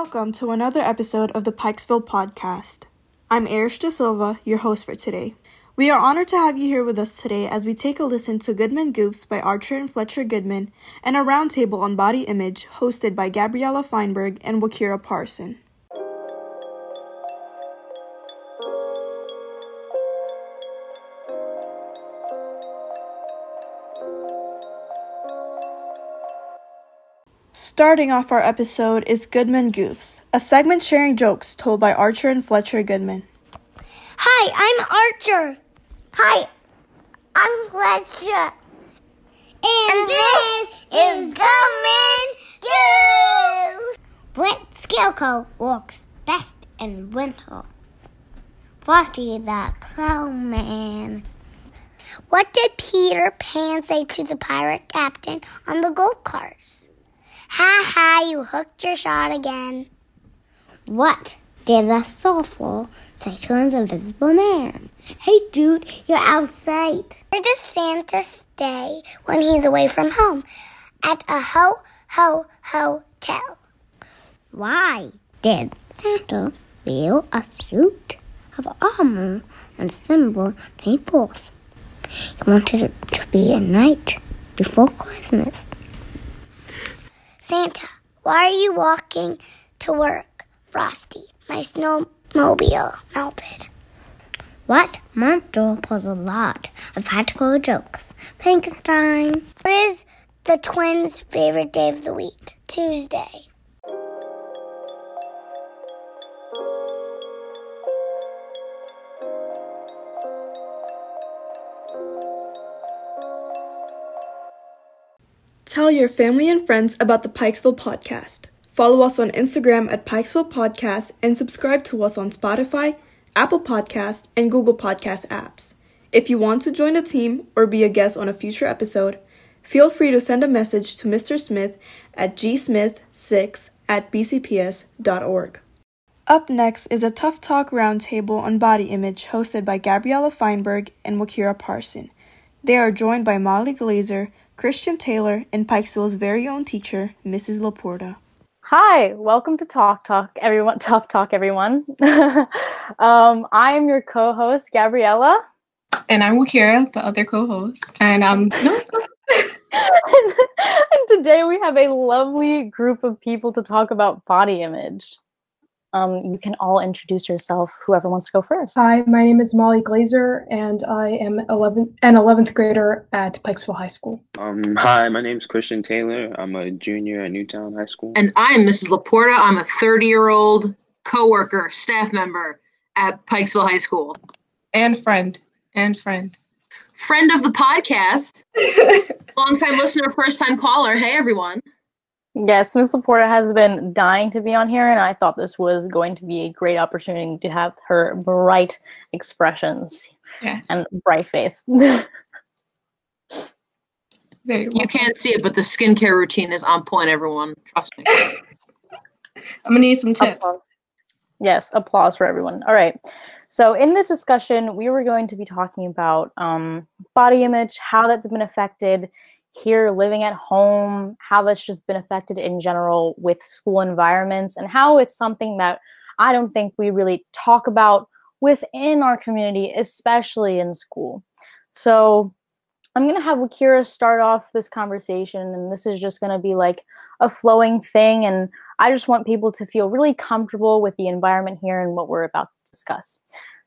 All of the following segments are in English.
Welcome to another episode of the Pikesville Pawdcast. I'm Airish De Silva, your host for today. We are honored to have you here with us today as we take a listen to Goodman Goofs by Archer and Fletcher Goodman and a roundtable on body image hosted by Gabriella Feinberg and Wakira Parson. Starting off our episode is Goodman Goofs, a segment sharing jokes told by Archer and Fletcher Goodman. Hi, I'm Archer. Hi, I'm Fletcher. And, this is Goodman Goofs. Brent Scarecrow walks best in winter. Frosty the Clown Man. What did Peter Pan say to the pirate captain on the gold cars? Ha ha, you hooked your shot again. What did the soulful say to an invisible man? Hey dude, you're outside. Where does Santa stay when he's away from home? At a ho ho hotel. Why did Santa wear a suit of armor on December 24th? He wanted it to be a night before Christmas. Santa, why are you walking to work, Frosty? My snowmobile melted. What monster pulls a lot of practical jokes? Frankenstein. What is the twins' favorite day of the week? Tuesday. Tell your family and friends about the Pikesville Pawdcast. Follow us on Instagram at Pikesville Pawdcast and subscribe to us on Spotify, Apple Podcast, and Google Podcast apps. If you want to join a team or be a guest on a future episode, feel free to send a message to Mr. Smith at gsmith6 at bcps.org. Up next is a Tough Talk Roundtable on Body Image hosted by Gabriella Feinberg and Wakira Parson. They are joined by Mali Glazer, Christian Taylor, and Pikesville's very own teacher, Mrs. Laporta. Hi, welcome to Talk Talk, everyone. Tough Talk, everyone. um, I'm your co-host, Gabriella, and I'm Wakira, the other co-host. And um, no. and today we have a lovely group of people to talk about body image. Um, you can all introduce yourself. Whoever wants to go first. Hi, my name is Mali Glazer, and I am 11th, an 11th grader at Pikesville High School. Um, hi, my name is Christian Taylor. I'm a junior at New Town High School. And I'm Mrs. Laporta. I'm a 30 year old coworker, staff member at Pikesville High School. And friend. And friend. Friend of the podcast. Long time listener, first time caller. Hey, everyone. Yes, Ms. Laporta has been dying to be on here, and I thought this was going to be a great opportunity to have her bright expressions yeah. and bright face. Very you can't see it, but the skincare routine is on point, everyone. Trust me. I'm gonna need some tips. Applause. Yes, applause for everyone. All right. So, in this discussion, we were going to be talking about um, body image, how that's been affected here living at home, how that's just been affected in general with school environments, and how it's something that I don't think we really talk about within our community, especially in school. So I'm going to have Wakira start off this conversation, and this is just going to be like a flowing thing. And I just want people to feel really comfortable with the environment here and what we're about to discuss.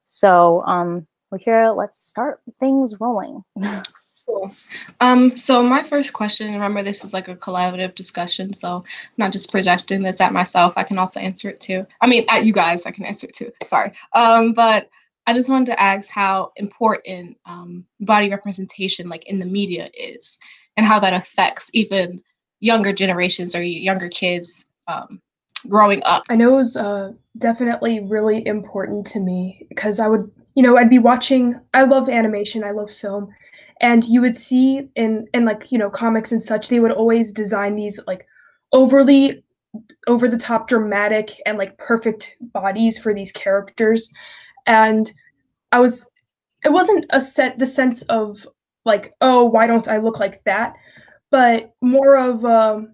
So, um, Wakira, let's start things rolling. Cool. Um, so my first question, remember this is like a collaborative discussion, so I'm not just projecting this at myself. I can also answer it too. I mean, at you guys, I can answer it too. Sorry. Um, but I just wanted to ask how important um, body representation, like in the media, is, and how that affects even younger generations or younger kids um, growing up. I know it was uh, definitely really important to me because I would, you know, I'd be watching. I love animation. I love film, and you would see in in like you know comics and such they would always design these like overly over the top dramatic and like perfect bodies for these characters and i was it wasn't a set the sense of like oh why don't i look like that but more of um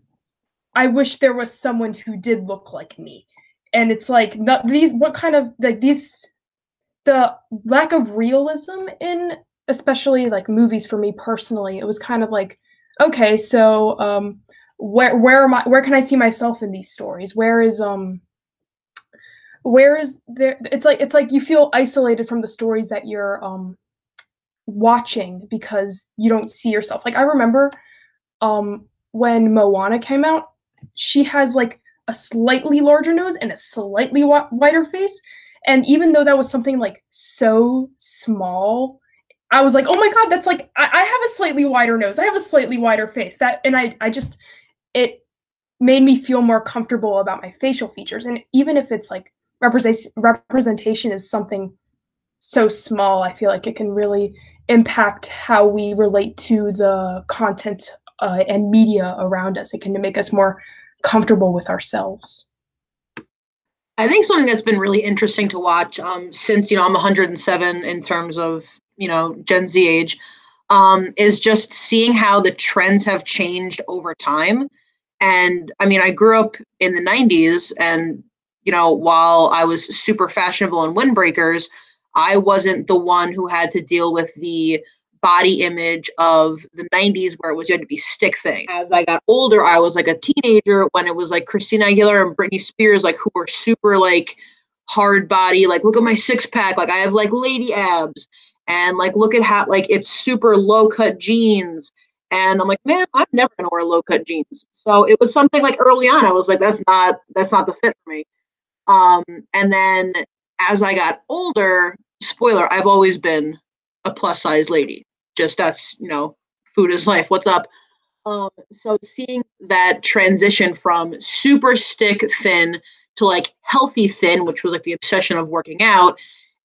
I wish there was someone who did look like me. And it's like not, these what kind of like these the lack of realism in especially like movies for me personally, it was kind of like okay, so um where where am I where can I see myself in these stories? Where is um where is there it's like it's like you feel isolated from the stories that you're um watching because you don't see yourself. Like I remember um when Moana came out, she has like a slightly larger nose and a slightly wi- wider face. And even though that was something like so small, I was like, oh my god, that's like I, I have a slightly wider nose. I have a slightly wider face. That and I I just it made me feel more comfortable about my facial features. And even if it's like representation representation is something so small, I feel like it can really impact how we relate to the content uh, and media around us. It can make us more comfortable with ourselves. I think something that's been really interesting to watch um, since you know I'm 107 in terms of you know Gen Z age um, is just seeing how the trends have changed over time. And I mean, I grew up in the 90s, and you know, while I was super fashionable in windbreakers, I wasn't the one who had to deal with the body image of the 90s where it was you had to be stick thing. As I got older, I was like a teenager when it was like Christina Aguilera and Britney Spears, like who were super like hard body, like look at my six pack, like I have like lady abs, and like look at how like it's super low cut jeans. And I'm like, man, I'm never gonna wear low cut jeans. So it was something like early on, I was like, that's not that's not the fit for me. Um, and then as I got older, spoiler, I've always been a plus size lady just that's you know food is life what's up um so seeing that transition from super stick thin to like healthy thin which was like the obsession of working out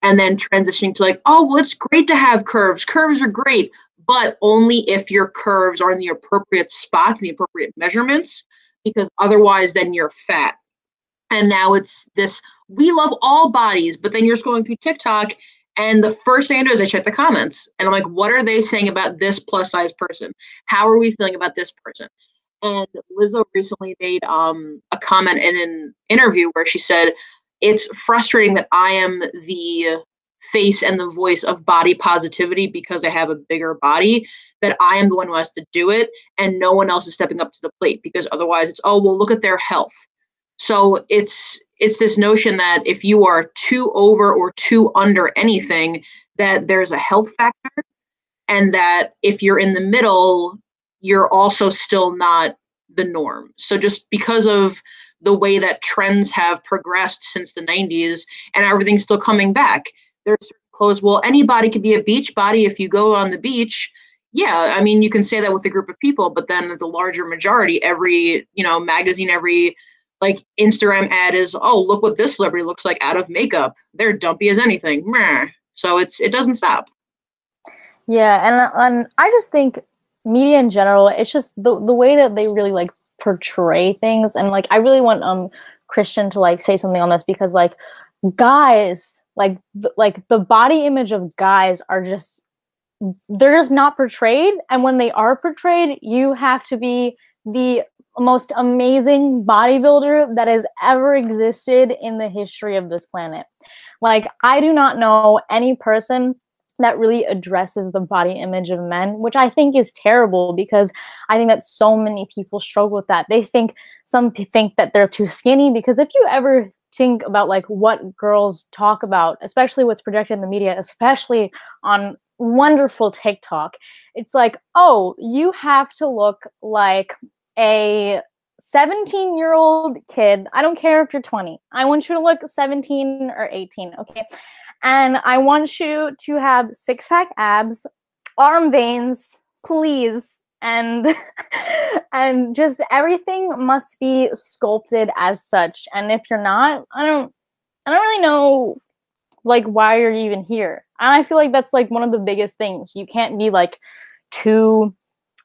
and then transitioning to like oh well it's great to have curves curves are great but only if your curves are in the appropriate spot and the appropriate measurements because otherwise then you're fat and now it's this we love all bodies but then you're scrolling through tiktok and the first thing I do is I check the comments and I'm like, what are they saying about this plus size person? How are we feeling about this person? And Lizzo recently made um, a comment in an interview where she said, it's frustrating that I am the face and the voice of body positivity because I have a bigger body, that I am the one who has to do it and no one else is stepping up to the plate because otherwise it's, oh, well, look at their health. So it's it's this notion that if you are too over or too under anything, that there's a health factor, and that if you're in the middle, you're also still not the norm. So just because of the way that trends have progressed since the 90s and everything's still coming back, there's clothes. Well, anybody could be a beach body if you go on the beach. Yeah, I mean, you can say that with a group of people, but then the larger majority, every you know magazine, every like Instagram ad is, oh, look what this celebrity looks like out of makeup. They're dumpy as anything. Meh. So it's it doesn't stop. Yeah, and and I just think media in general, it's just the the way that they really like portray things, and like I really want um Christian to like say something on this because like guys like th- like the body image of guys are just they're just not portrayed and when they are portrayed you have to be the most amazing bodybuilder that has ever existed in the history of this planet. Like, I do not know any person that really addresses the body image of men, which I think is terrible because I think that so many people struggle with that. They think some think that they're too skinny because if you ever think about like what girls talk about, especially what's projected in the media, especially on wonderful TikTok, it's like, oh, you have to look like a 17 year old kid. I don't care if you're 20. I want you to look 17 or 18. Okay. And I want you to have six pack abs, arm veins, please. And and just everything must be sculpted as such. And if you're not, I don't I don't really know like why you're even here. And I feel like that's like one of the biggest things. You can't be like too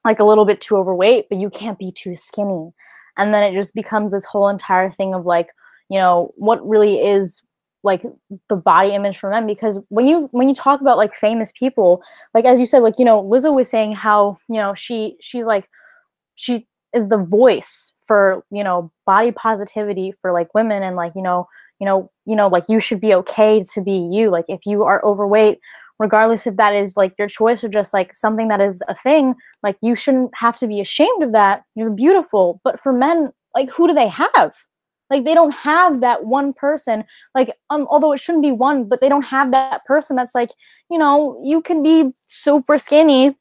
like a little bit too overweight, but you can't be too skinny. And then it just becomes this whole entire thing of like, you know, what really is like the body image for men because when you when you talk about like famous people like as you said like you know lizzo was saying how you know she she's like she is the voice for you know body positivity for like women and like you know you know you know like you should be okay to be you. Like if you are overweight regardless if that is like your choice or just like something that is a thing like you shouldn't have to be ashamed of that. You're beautiful. But for men like who do they have like they don't have that one person like um although it shouldn't be one but they don't have that person that's like you know you can be super skinny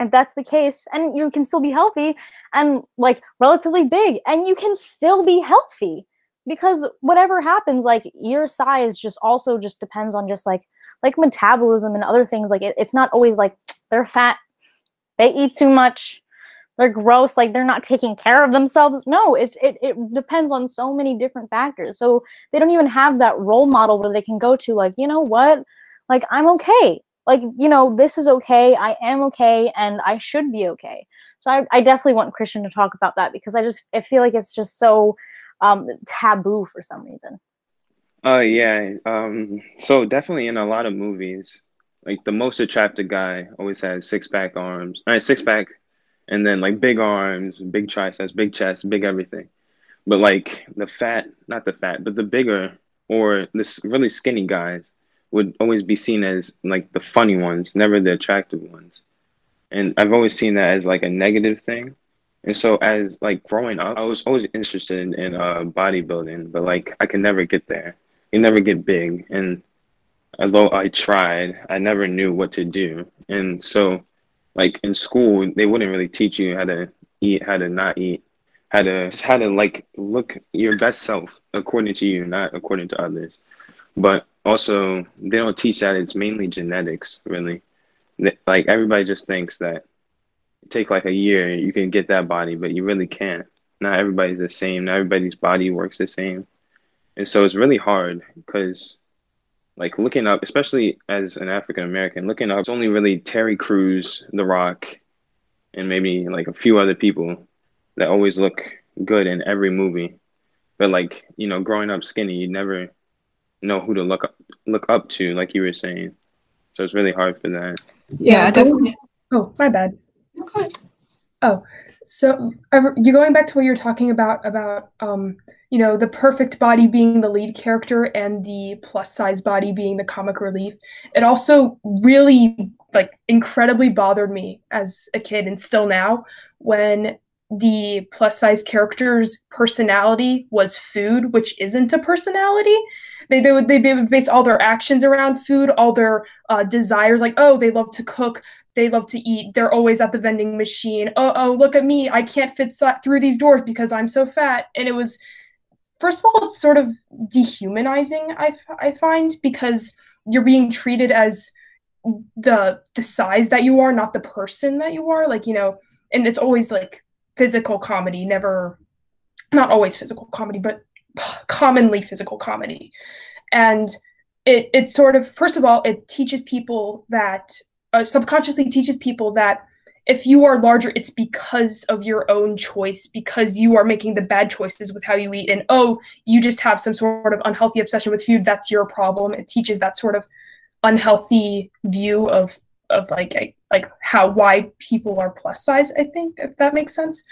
if that's the case and you can still be healthy and like relatively big and you can still be healthy. Because whatever happens like your size just also just depends on just like like metabolism and other things like it, it's not always like they're fat they eat too much they're gross like they're not taking care of themselves. No it's it, it depends on so many different factors. So they don't even have that role model where they can go to like you know what? Like i'm okay. Like you know this is okay. I am okay and i should be okay. So i, I definitely want christian to talk about that because i just i feel like it's just so um taboo for some reason. Uh, yeah. Um, so definitely in a lot of movies, like the most attractive guy always has six pack arms, all right, six pack, and then like big arms, big triceps, big chest, big everything. But like the fat, not the fat, but the bigger or this really skinny guys would always be seen as like the funny ones, never the attractive ones. And I've always seen that as like a negative thing. And so as like growing up, I was always interested in, in uh, bodybuilding, but like I could never get there. You never get big. And although I tried, I never knew what to do. And so like in school, they wouldn't really teach you how to eat, how to not eat, how to how to like look your best self according to you, not according to others. But also, they don't teach that it's mainly genetics, really. Like everybody just thinks that take like a year, you can get that body, but you really can't. Not everybody's the same. Not everybody's body works the same. And so it's really hard because like looking up, especially as an African American, looking up, it's only really Terry Crews, The Rock, and maybe like a few other people that always look good in every movie. But like, you know, growing up skinny, you never know who to look up look up to, like you were saying. So it's really hard for that. Yeah, definitely. Oh, my bad. Okay. So you're going back to what you're talking about about um, you know the perfect body being the lead character and the plus size body being the comic relief. It also really like incredibly bothered me as a kid and still now when the plus size character's personality was food, which isn't a personality. They, they would they base all their actions around food, all their uh, desires, like oh they love to cook, they love to eat. They're always at the vending machine. Oh, oh, look at me. I can't fit through these doors because I'm so fat. And it was, first of all, it's sort of dehumanizing, I, I find, because you're being treated as the the size that you are, not the person that you are. Like, you know, and it's always like physical comedy, never, not always physical comedy, but commonly physical comedy. And it, it sort of, first of all, it teaches people that uh, subconsciously teaches people that if you are larger, it's because of your own choice, because you are making the bad choices with how you eat. And oh, you just have some sort of unhealthy obsession with food. That's your problem. It teaches that sort of unhealthy view of of like like how why people are plus size. I think if that makes sense.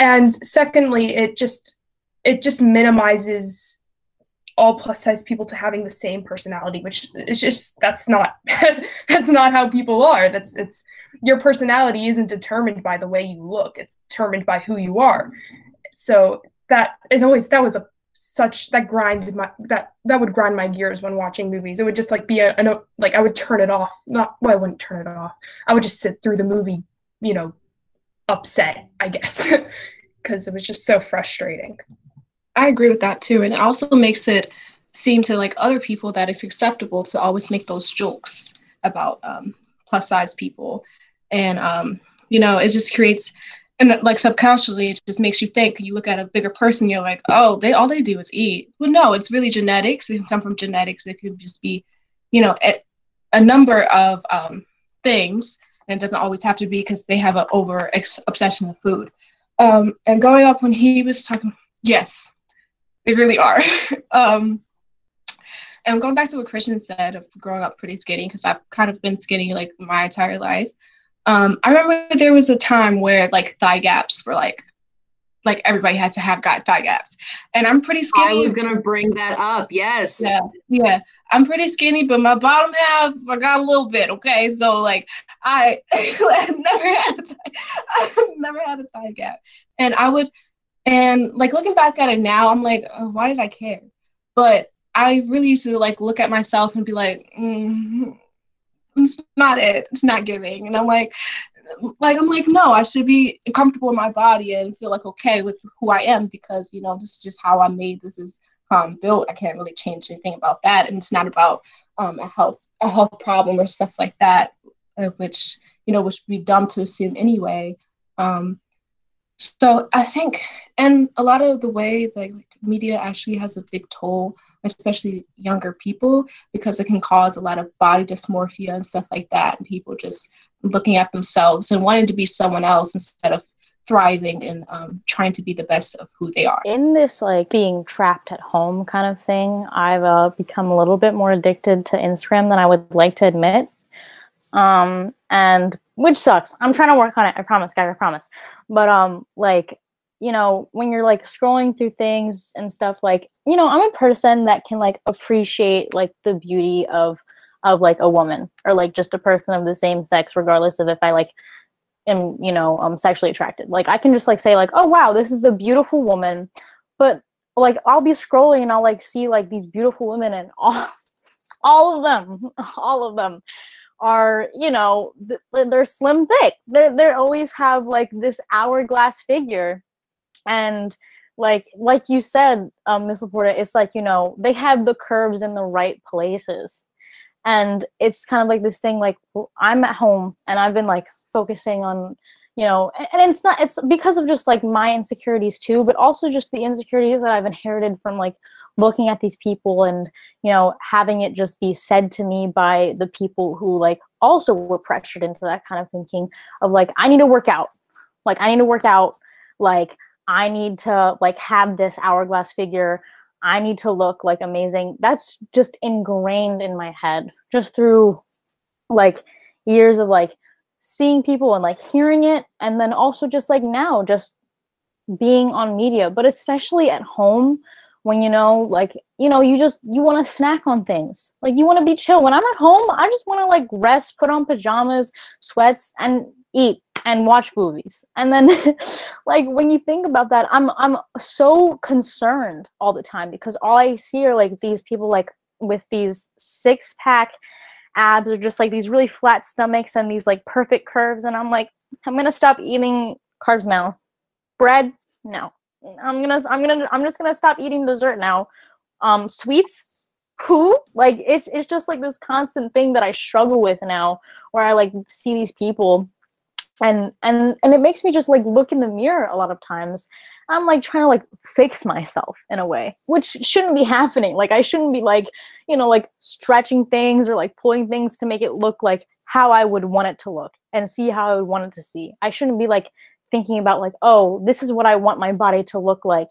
And secondly, it just it just minimizes all plus size people to having the same personality which is just that's not that's not how people are. That's it's your personality isn't determined by the way you look. It's determined by who you are. So that is always that was a such that grinded my that that would grind my gears when watching movies. It would just like be a, a like i would turn it off. Not well i wouldn't turn it off. I would just sit through the movie you know upset i guess because it was just so frustrating I agree with that too. And it also makes it seem to like other people that it's acceptable to always make those jokes about um, plus size people. And, um, you know, it just creates, and like subconsciously, it just makes you think. You look at a bigger person, you're like, oh, they all they do is eat. Well, no, it's really genetics. It can come from genetics. It could just be, you know, a, a number of um, things. And it doesn't always have to be because they have an over obsession with food. Um, and growing up when he was talking, yes, they really are. um, and going back to what Christian said of growing up pretty skinny, because I've kind of been skinny like my entire life. Um, I remember there was a time where like thigh gaps were like like everybody had to have got thigh gaps. And I'm pretty skinny. I was gonna bring that up. Yes. Yeah, yeah. I'm pretty skinny, but my bottom half I got a little bit. Okay, so like I never had I've never had a thigh gap, and I would, and like looking back at it now, I'm like, oh, why did I care? But I really used to like look at myself and be like, mm, it's not it. It's not giving, and I'm like, like I'm like, no, I should be comfortable in my body and feel like okay with who I am because you know this is just how I'm made. This is how I'm built. I can't really change anything about that, and it's not about um, a health a health problem or stuff like that, uh, which you know which would be dumb to assume anyway. Um, so I think, and a lot of the way like media actually has a big toll especially younger people, because it can cause a lot of body dysmorphia and stuff like that. And people just looking at themselves and wanting to be someone else instead of thriving and um, trying to be the best of who they are. In this like being trapped at home kind of thing, I've uh, become a little bit more addicted to Instagram than I would like to admit. Um, and which sucks. I'm trying to work on it. I promise, guys. I promise. But um, like you know, when you're like scrolling through things and stuff, like, you know, I'm a person that can like appreciate like the beauty of of like a woman or like just a person of the same sex, regardless of if I like am, you know, um sexually attracted. Like I can just like say like, oh wow, this is a beautiful woman. But like I'll be scrolling and I'll like see like these beautiful women and all all of them, all of them are you know th- they're slim thick. They they always have like this hourglass figure. And like like you said um miss laporta it's like you know they have the curves in the right places. And it's kind of like this thing like i'm at home and i've been like focusing on you know and, it's not it's because of just like my insecurities too but also just the insecurities that i've inherited from like looking at these people and you know having it just be said to me by the people who like also were pressured into that kind of thinking of like i need to work out like i need to work out like I need to like have this hourglass figure. I need to look like amazing. That's just ingrained in my head just through like years of like seeing people and like hearing it and then also just like now just being on media, but especially at home when you know like you know you just you want to snack on things like you want to be chill when i'm at home i just want to like rest put on pajamas sweats and eat and watch movies. And then like when you think about that, I'm I'm so concerned all the time because all I see are like these people like with these six pack abs or just like these really flat stomachs and these like perfect curves and I'm like I'm to stop eating carbs now. Bread? No. I'm to I'm to I'm just to stop eating dessert now. Um sweets? Who? Like it's it's just like this constant thing that I struggle with now where I like see these people and and and it makes me just like look in the mirror a lot of times. I'm like trying to like fix myself in a way which shouldn't be happening. Like i shouldn't be like you know like stretching things or like pulling things to make it look like how i would want it to look and see how i would want it to see. I shouldn't be like thinking about like oh this is what i want my body to look like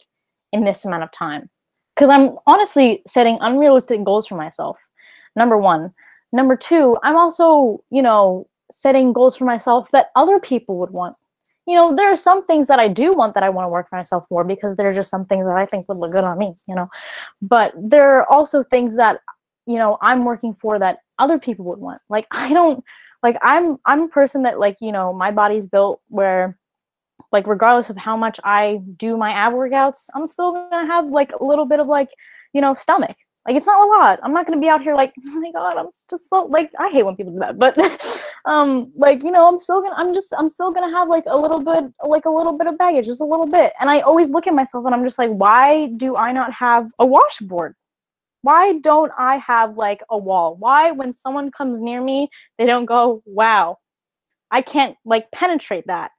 in this amount of time. Because i'm honestly setting unrealistic goals for myself number one. Number two i'm also you know setting goals for myself that other people would want. You know, there are some things that I do want that I want to work for myself more because there are just some things that I think would look good on me, you know. But there are also things that, you know, I'm working for that other people would want. Like I don't like I'm I'm a person that like, you know, my body's built where like regardless of how much I do my ab workouts, I'm still gonna have like a little bit of like, you know, stomach. Like it's not a lot. I'm not gonna be out here like, oh my god, I'm just so like I hate when people do that. But um, like you know, I'm still gonna, I'm just, I'm still gonna have like a little bit, like a little bit of baggage, just a little bit. And I always look at myself and I'm just like, why do I not have a washboard? Why don't I have like a wall? Why, when someone comes near me, they don't go, wow, I can't like penetrate that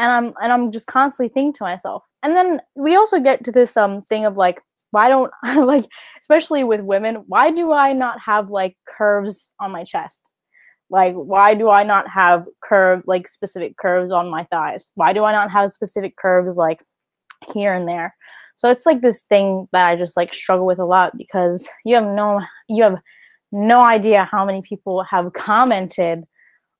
and i'm and i'm just constantly thinking to myself and then we also get to this um thing of like why don't like especially with women why do i not have like curves on my chest like why do i not have curve like specific curves on my thighs? Why do i not have specific curves like here and there? So it's like this thing that i just like struggle with a lot because you have no you have no idea how many people have commented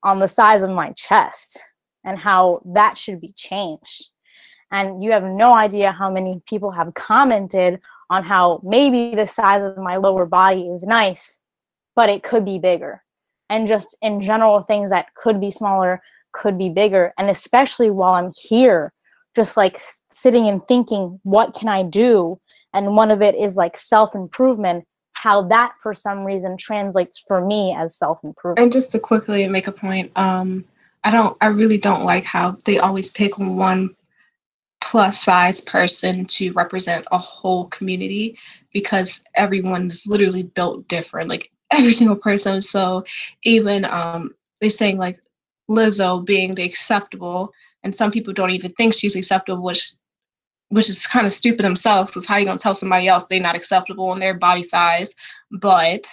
on the size of my chest and how that should be changed. And you have no idea how many people have commented on how maybe the size of my lower body is nice, but it could be bigger. And just in general, things that could be smaller could be bigger. And especially while I'm here, just like sitting and thinking, what can I do? And one of it is like self improvement, how that for some reason translates for me as self improvement. And just to quickly make a point, um, I don't, I really don't like how they always pick one plus size person to represent a whole community because everyone is literally built different like every single person. So even um they saying like lizzo being the acceptable and some people don't even think she's acceptable which which is kind of stupid themselves because how you gonna tell somebody else they're not acceptable in their body size? But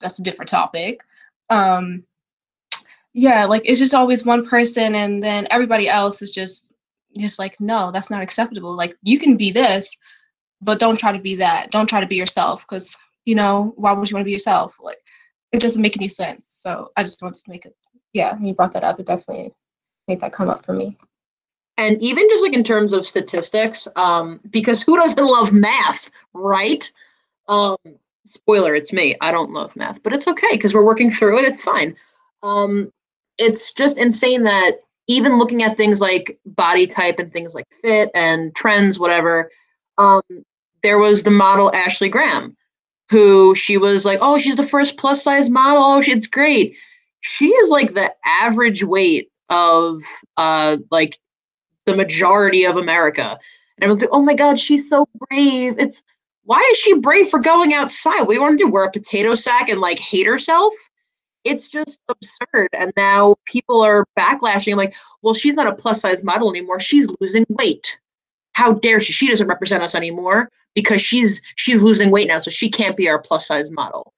that's a different topic. Um yeah like it's just always one person and then everybody else is just just like no that's not acceptable. Like you can be this but don't try to be that. Don't try to be yourself because you know why would you want to be yourself? Like it doesn't make any sense. So i just wanted to make it yeah you brought that up it definitely made that come up for me. And even just like in terms of statistics um because who doesn't love math right? Um spoiler it's me. I don't love math but it's okay because we're working through it it's fine. Um it's just insane that even looking at things like body type and things like fit and trends, whatever, um, there was the model Ashley Graham, who she was like, oh, she's the first plus size model. Oh, it's great. She is like the average weight of uh, like the majority of America. And everyone's like, oh my God, she's so brave. It's why is she brave for going outside? We want to? Wear a potato sack and like hate herself? it's just absurd. And now people are backlashing like, well, she's not a plus size model anymore. She's losing weight. How dare she? She doesn't represent us anymore because she's she's losing weight now, so she can't be our plus size model.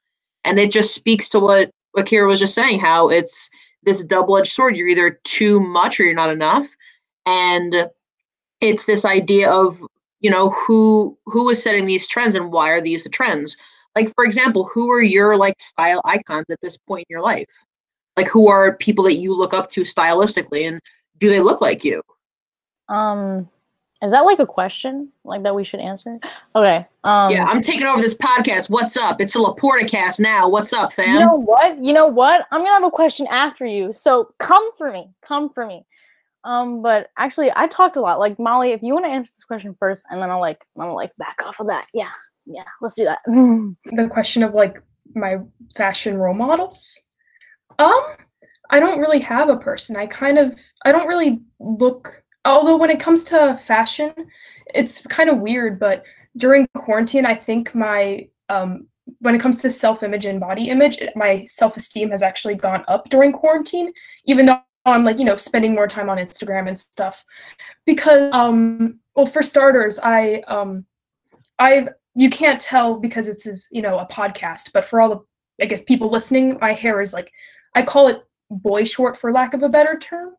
And it just speaks to what Wakira was just saying, how it's this double-edged sword. You're either too much or you're not enough. And it's this idea of, you know, who who is setting these trends and why are these the trends? like for example who are your like style icons at this point in your life like who are people that you look up to stylistically and do they look like you um is that like a question like that we should answer? Okay um yeah i'm taking over this podcast. What's up? It's a laporta cast now. What's up fam? You know what? You know what? I'm gonna have a question after you. So come for me. Come for me. Um but actually i talked a lot. Like mali if you want to answer this question first and then i'll like i'll like back off of that. Yeah. Yeah, let's do that. the question of like my fashion role models. Um, I don't really have a person. I kind of I don't really look although when it comes to fashion, it's kind of weird, but during quarantine, I think my um when it comes to self-image and body image, my self-esteem has actually gone up during quarantine, even though I'm like, you know, spending more time on Instagram and stuff. Because um well for starters, I um I've you can't tell because it's is you know a podcast but for all the i guess people listening my hair is like i call it boy short for lack of a better term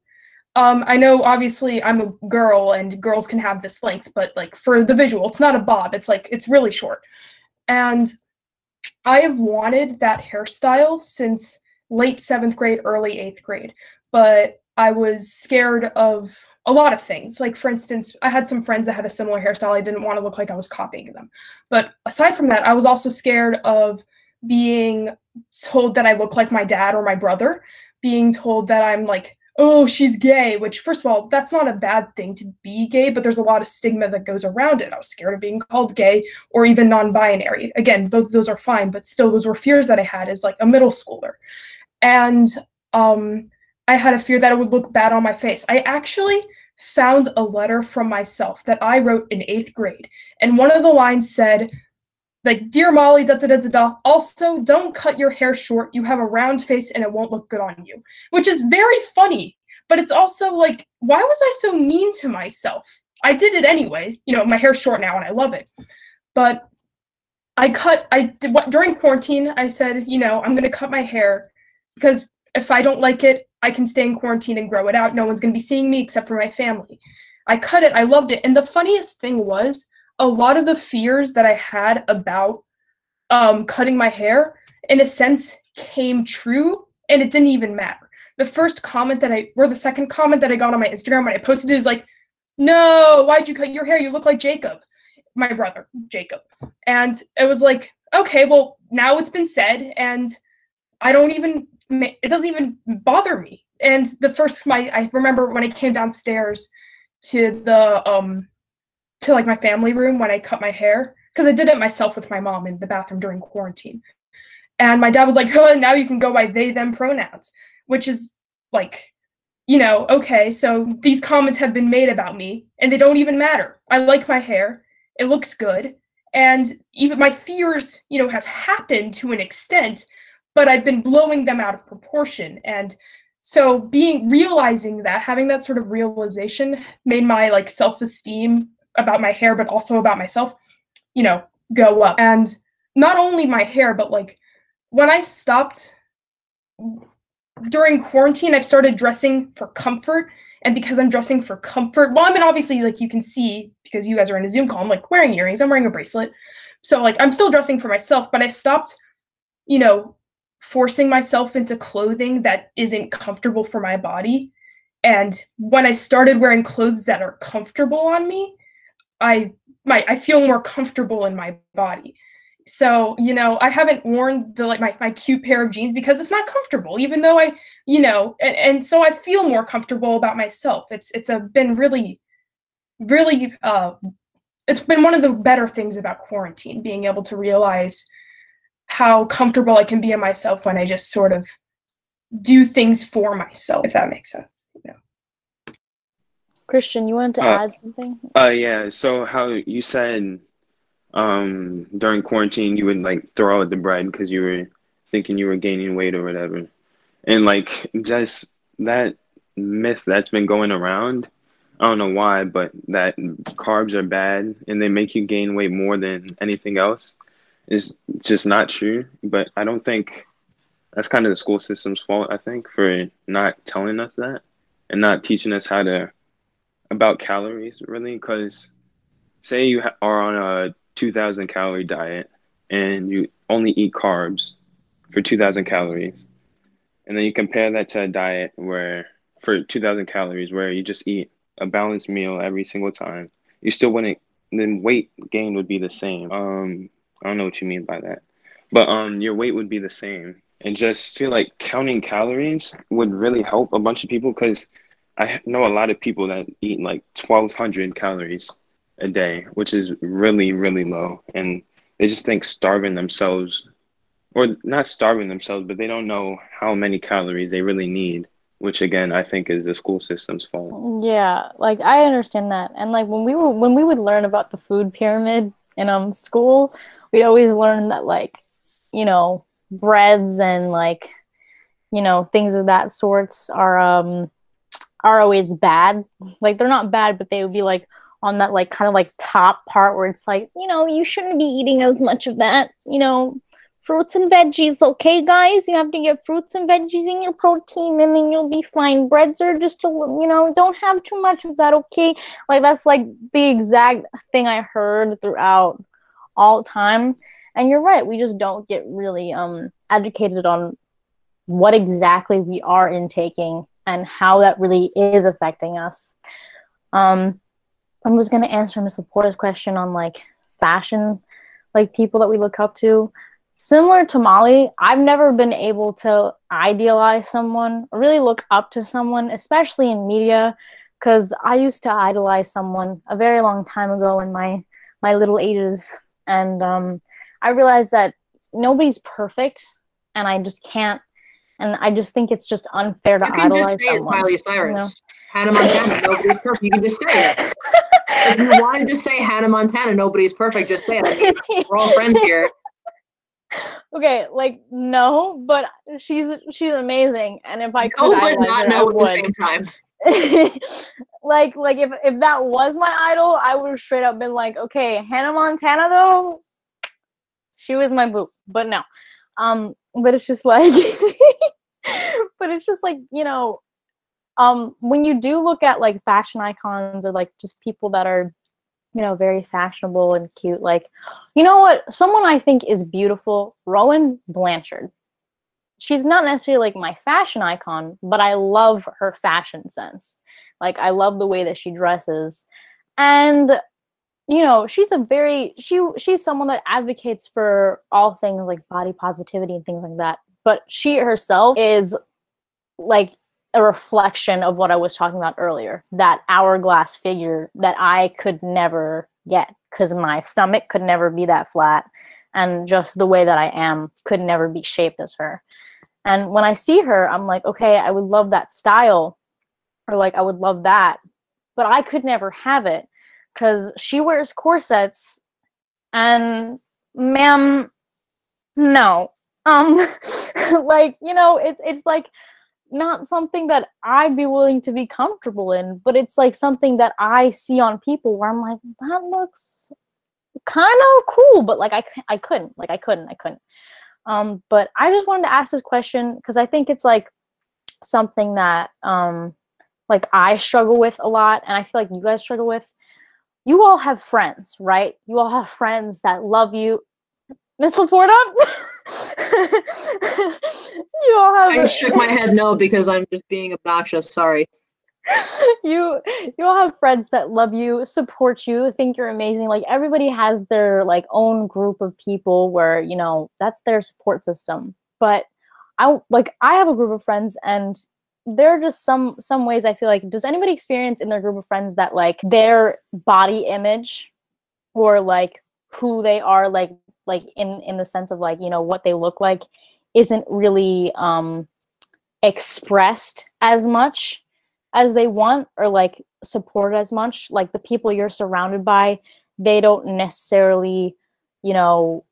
um, i know obviously i'm a girl and girls can have this length but like for the visual it's not a bob it's like it's really short and i have wanted that hairstyle since late seventh grade early eighth grade but i was scared of a lot of things. Like, for instance, I had some friends that had a similar hairstyle. I didn't want to look like I was copying them. But aside from that, I was also scared of being told that I look like my dad or my brother, being told that I'm like, oh, she's gay, which, first of all, that's not a bad thing to be gay, but there's a lot of stigma that goes around it. I was scared of being called gay or even non binary. Again, both of those are fine, but still, those were fears that I had as like a middle schooler. And, um, I had a fear that it would look bad on my face. I actually found a letter from myself that I wrote in eighth grade. And one of the lines said, like, Dear Mali, da da da da da, also don't cut your hair short. You have a round face and it won't look good on you. Which is very funny, but it's also like, why was I so mean to myself? I did it anyway. You know, my hair's short now and I love it. But I cut, I did what during quarantine, I said, you know, I'm going to cut my hair because if I don't like it, I can stay in quarantine and grow it out. No one's going to be seeing me except for my family. I cut it. I loved it. And the funniest thing was a lot of the fears that I had about um, cutting my hair, in a sense, came true and it didn't even matter. The first comment that I, or the second comment that I got on my Instagram when I posted it is like, no, why'd you cut your hair? You look like Jacob, my brother, Jacob. And it was like, okay, well, now it's been said, and I don't even, it doesn't even bother me. And the first, my, I remember when I came downstairs to the, um, to like my family room when I cut my hair, because I did it myself with my mom in the bathroom during quarantine. And my dad was like, oh, now you can go by they, them pronouns, which is like, you know, okay, so these comments have been made about me and they don't even matter. I like my hair, it looks good. And even my fears, you know, have happened to an extent, but I've been blowing them out of proportion. And so being realizing that, having that sort of realization made my like self-esteem about my hair, but also about myself, you know, go up. And not only my hair, but like when I stopped during quarantine, I've started dressing for comfort. And because I'm dressing for comfort, well, I mean, obviously, like you can see because you guys are in a Zoom call, I'm like wearing earrings, I'm wearing a bracelet. So, like, I'm still dressing for myself, but I stopped, you know, forcing myself into clothing that isn't comfortable for my body. And when I started wearing clothes that are comfortable on me, I my I feel more comfortable in my body. So you know i haven't worn the like my, my cute pair of jeans because it's not comfortable even though i you know and, and so i feel more comfortable about myself. It's it's a been really really uh it's been one of the better things about quarantine being able to realize how comfortable i can be in myself when i just sort of do things for myself if that makes sense you know christian you wanted to Uh, add something Uh, yeah. So how you said um during quarantine you would like throw out the bread because you were thinking you were gaining weight or whatever, and like just that myth that's been going around. I don't know why, but that carbs are bad and they make you gain weight more than anything else is just not true. But I don't think that's kind of the school system's fault, I think, for not telling us that and not teaching us how to about calories really because say you ha- are on a 2000 calorie diet and you only eat carbs for 2000 calories and then you compare that to a diet where for 2000 calories where you just eat a balanced meal every single time you still wouldn't then weight gain would be the same. Um i don't know what you mean by that but um your weight would be the same. And just feel like counting calories would really help a bunch of people because I know a lot of people that eat like 1200 calories a day, which is really, really low. And they just think starving themselves, or not starving themselves, but they don't know how many calories they really need, which again, I think is the school system's fault. Yeah, like I understand that. And like when we were when we would learn about the food pyramid in um school, we'd always learn that like, you know, breads and like, you know, things of that sorts are um are always bad. Like they're not bad, but they would be like on that like kind of like top part where it's like, you know, you shouldn't be eating as much of that, you know, fruits and veggies, okay, guys? You have to get fruits and veggies in your protein and then you'll be fine. Breads are just a you know, don't have too much of that, okay? Like that's like the exact thing I heard throughout all time. And you're right, we just don't get really um educated on what exactly we are intaking and how that really is affecting us. Um, I was gonna answer Miss Laporta's question on like fashion, like people that we look up to. Similar to Mali, I've never been able to idealize someone really look up to someone, especially in media, because I used to idolize someone a very long time ago in my my little ages, and um, I realized that nobody's perfect, and I just can't and I just think it's just unfair to You can idolize just say it's. Miley Cyrus. Hannah Montana, nobody's perfect. You can just say it. If you wanted to say Hannah Montana, nobody's perfect, just say it. I mean, we're all friends here. okay, like no, but she's she's amazing, and if I could No, but not her, no at the same time. like like if if that was my idol, I would have straight up been like, okay, Hannah Montana though, she was my boo. But no, um, but it's just like, but it's just like you know, um, when you do look at like fashion icons or like just people that are, you know, very fashionable and cute, like, you know what, someone I think is beautiful, Rowan Blanchard she's not necessarily like my fashion icon, but I love her fashion sense. Like I love the way that she dresses. And you know, she's a very she she's someone that advocates for all things like body positivity and things like that. But she herself is like a reflection of what I was talking about earlier, that hourglass figure that I could never get because my stomach could never be that flat and just the way that I am could never be shaped as her. And when I see her, I'm like, okay, I would love that style or like I would love that, but I could never have it because she wears corsets and ma'am no um like you know it's it's like not something that I'd be willing to be comfortable in, but it's like something that I see on people where I'm like, that looks kind of cool, but like I, I couldn't, like I couldn't, I couldn't. Um, but I just wanted to ask this question because I think it's like something that um, like I struggle with a lot, and I feel like you guys struggle with you all have friends, right? You all have friends that love you. Miss LaPorta? you all have. I shook my head no because I'm just being obnoxious. Sorry. you you all have friends that love you, support you, think you're amazing. Like everybody has their like own group of people where you know that's their support system. But I like I have a group of friends and there are just some some ways I feel like does anybody experience in their group of friends that like their body image or like who they are like like in in the sense of like you know what they look like isn't really um expressed as much as they want or like supported as much? Like the people you're surrounded by they don't necessarily you know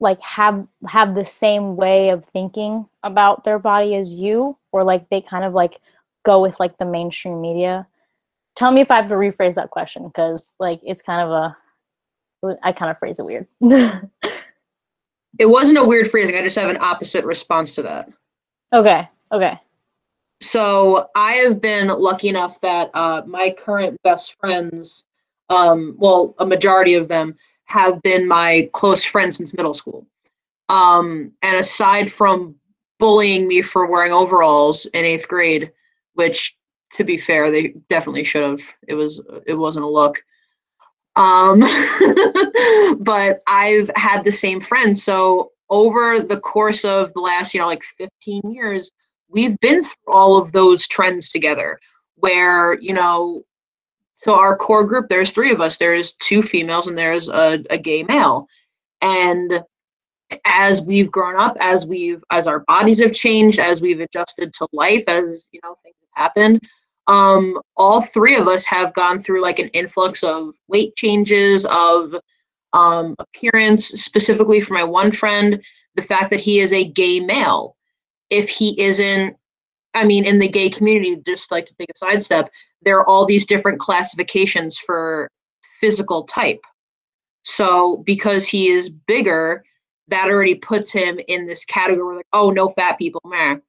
like have have the same way of thinking about their body as you or like they kind of like go with like the mainstream media? Tell me if i have to rephrase that question because like it's kind of a i kind of phrase it weird. It wasn't a weird phrasing i just have an opposite response to that. Okay okay. So i have been lucky enough that uh, my current best friends um, well a majority of them have been my close friends since middle school. Um, and aside from bullying me for wearing overalls in eighth grade, which to be fair, they definitely should have. It was it wasn't a look. Um, but I've had the same friends. So over the course of the last, you know, like 15 years, we've been through all of those trends together where, you know, so our core group, there's three of us. There's two females and there's a, a gay male. And as we've grown up, as we've as our bodies have changed, as we've adjusted to life, as you know, things have happened, um, all three of us have gone through like an influx of weight changes, of um, appearance, specifically for my one friend, the fact that he is a gay male. If he isn't I mean, in the gay community, just like to take a sidestep, there are all these different classifications for physical type. So because he is bigger, that already puts him in this category like, oh, no fat people, man.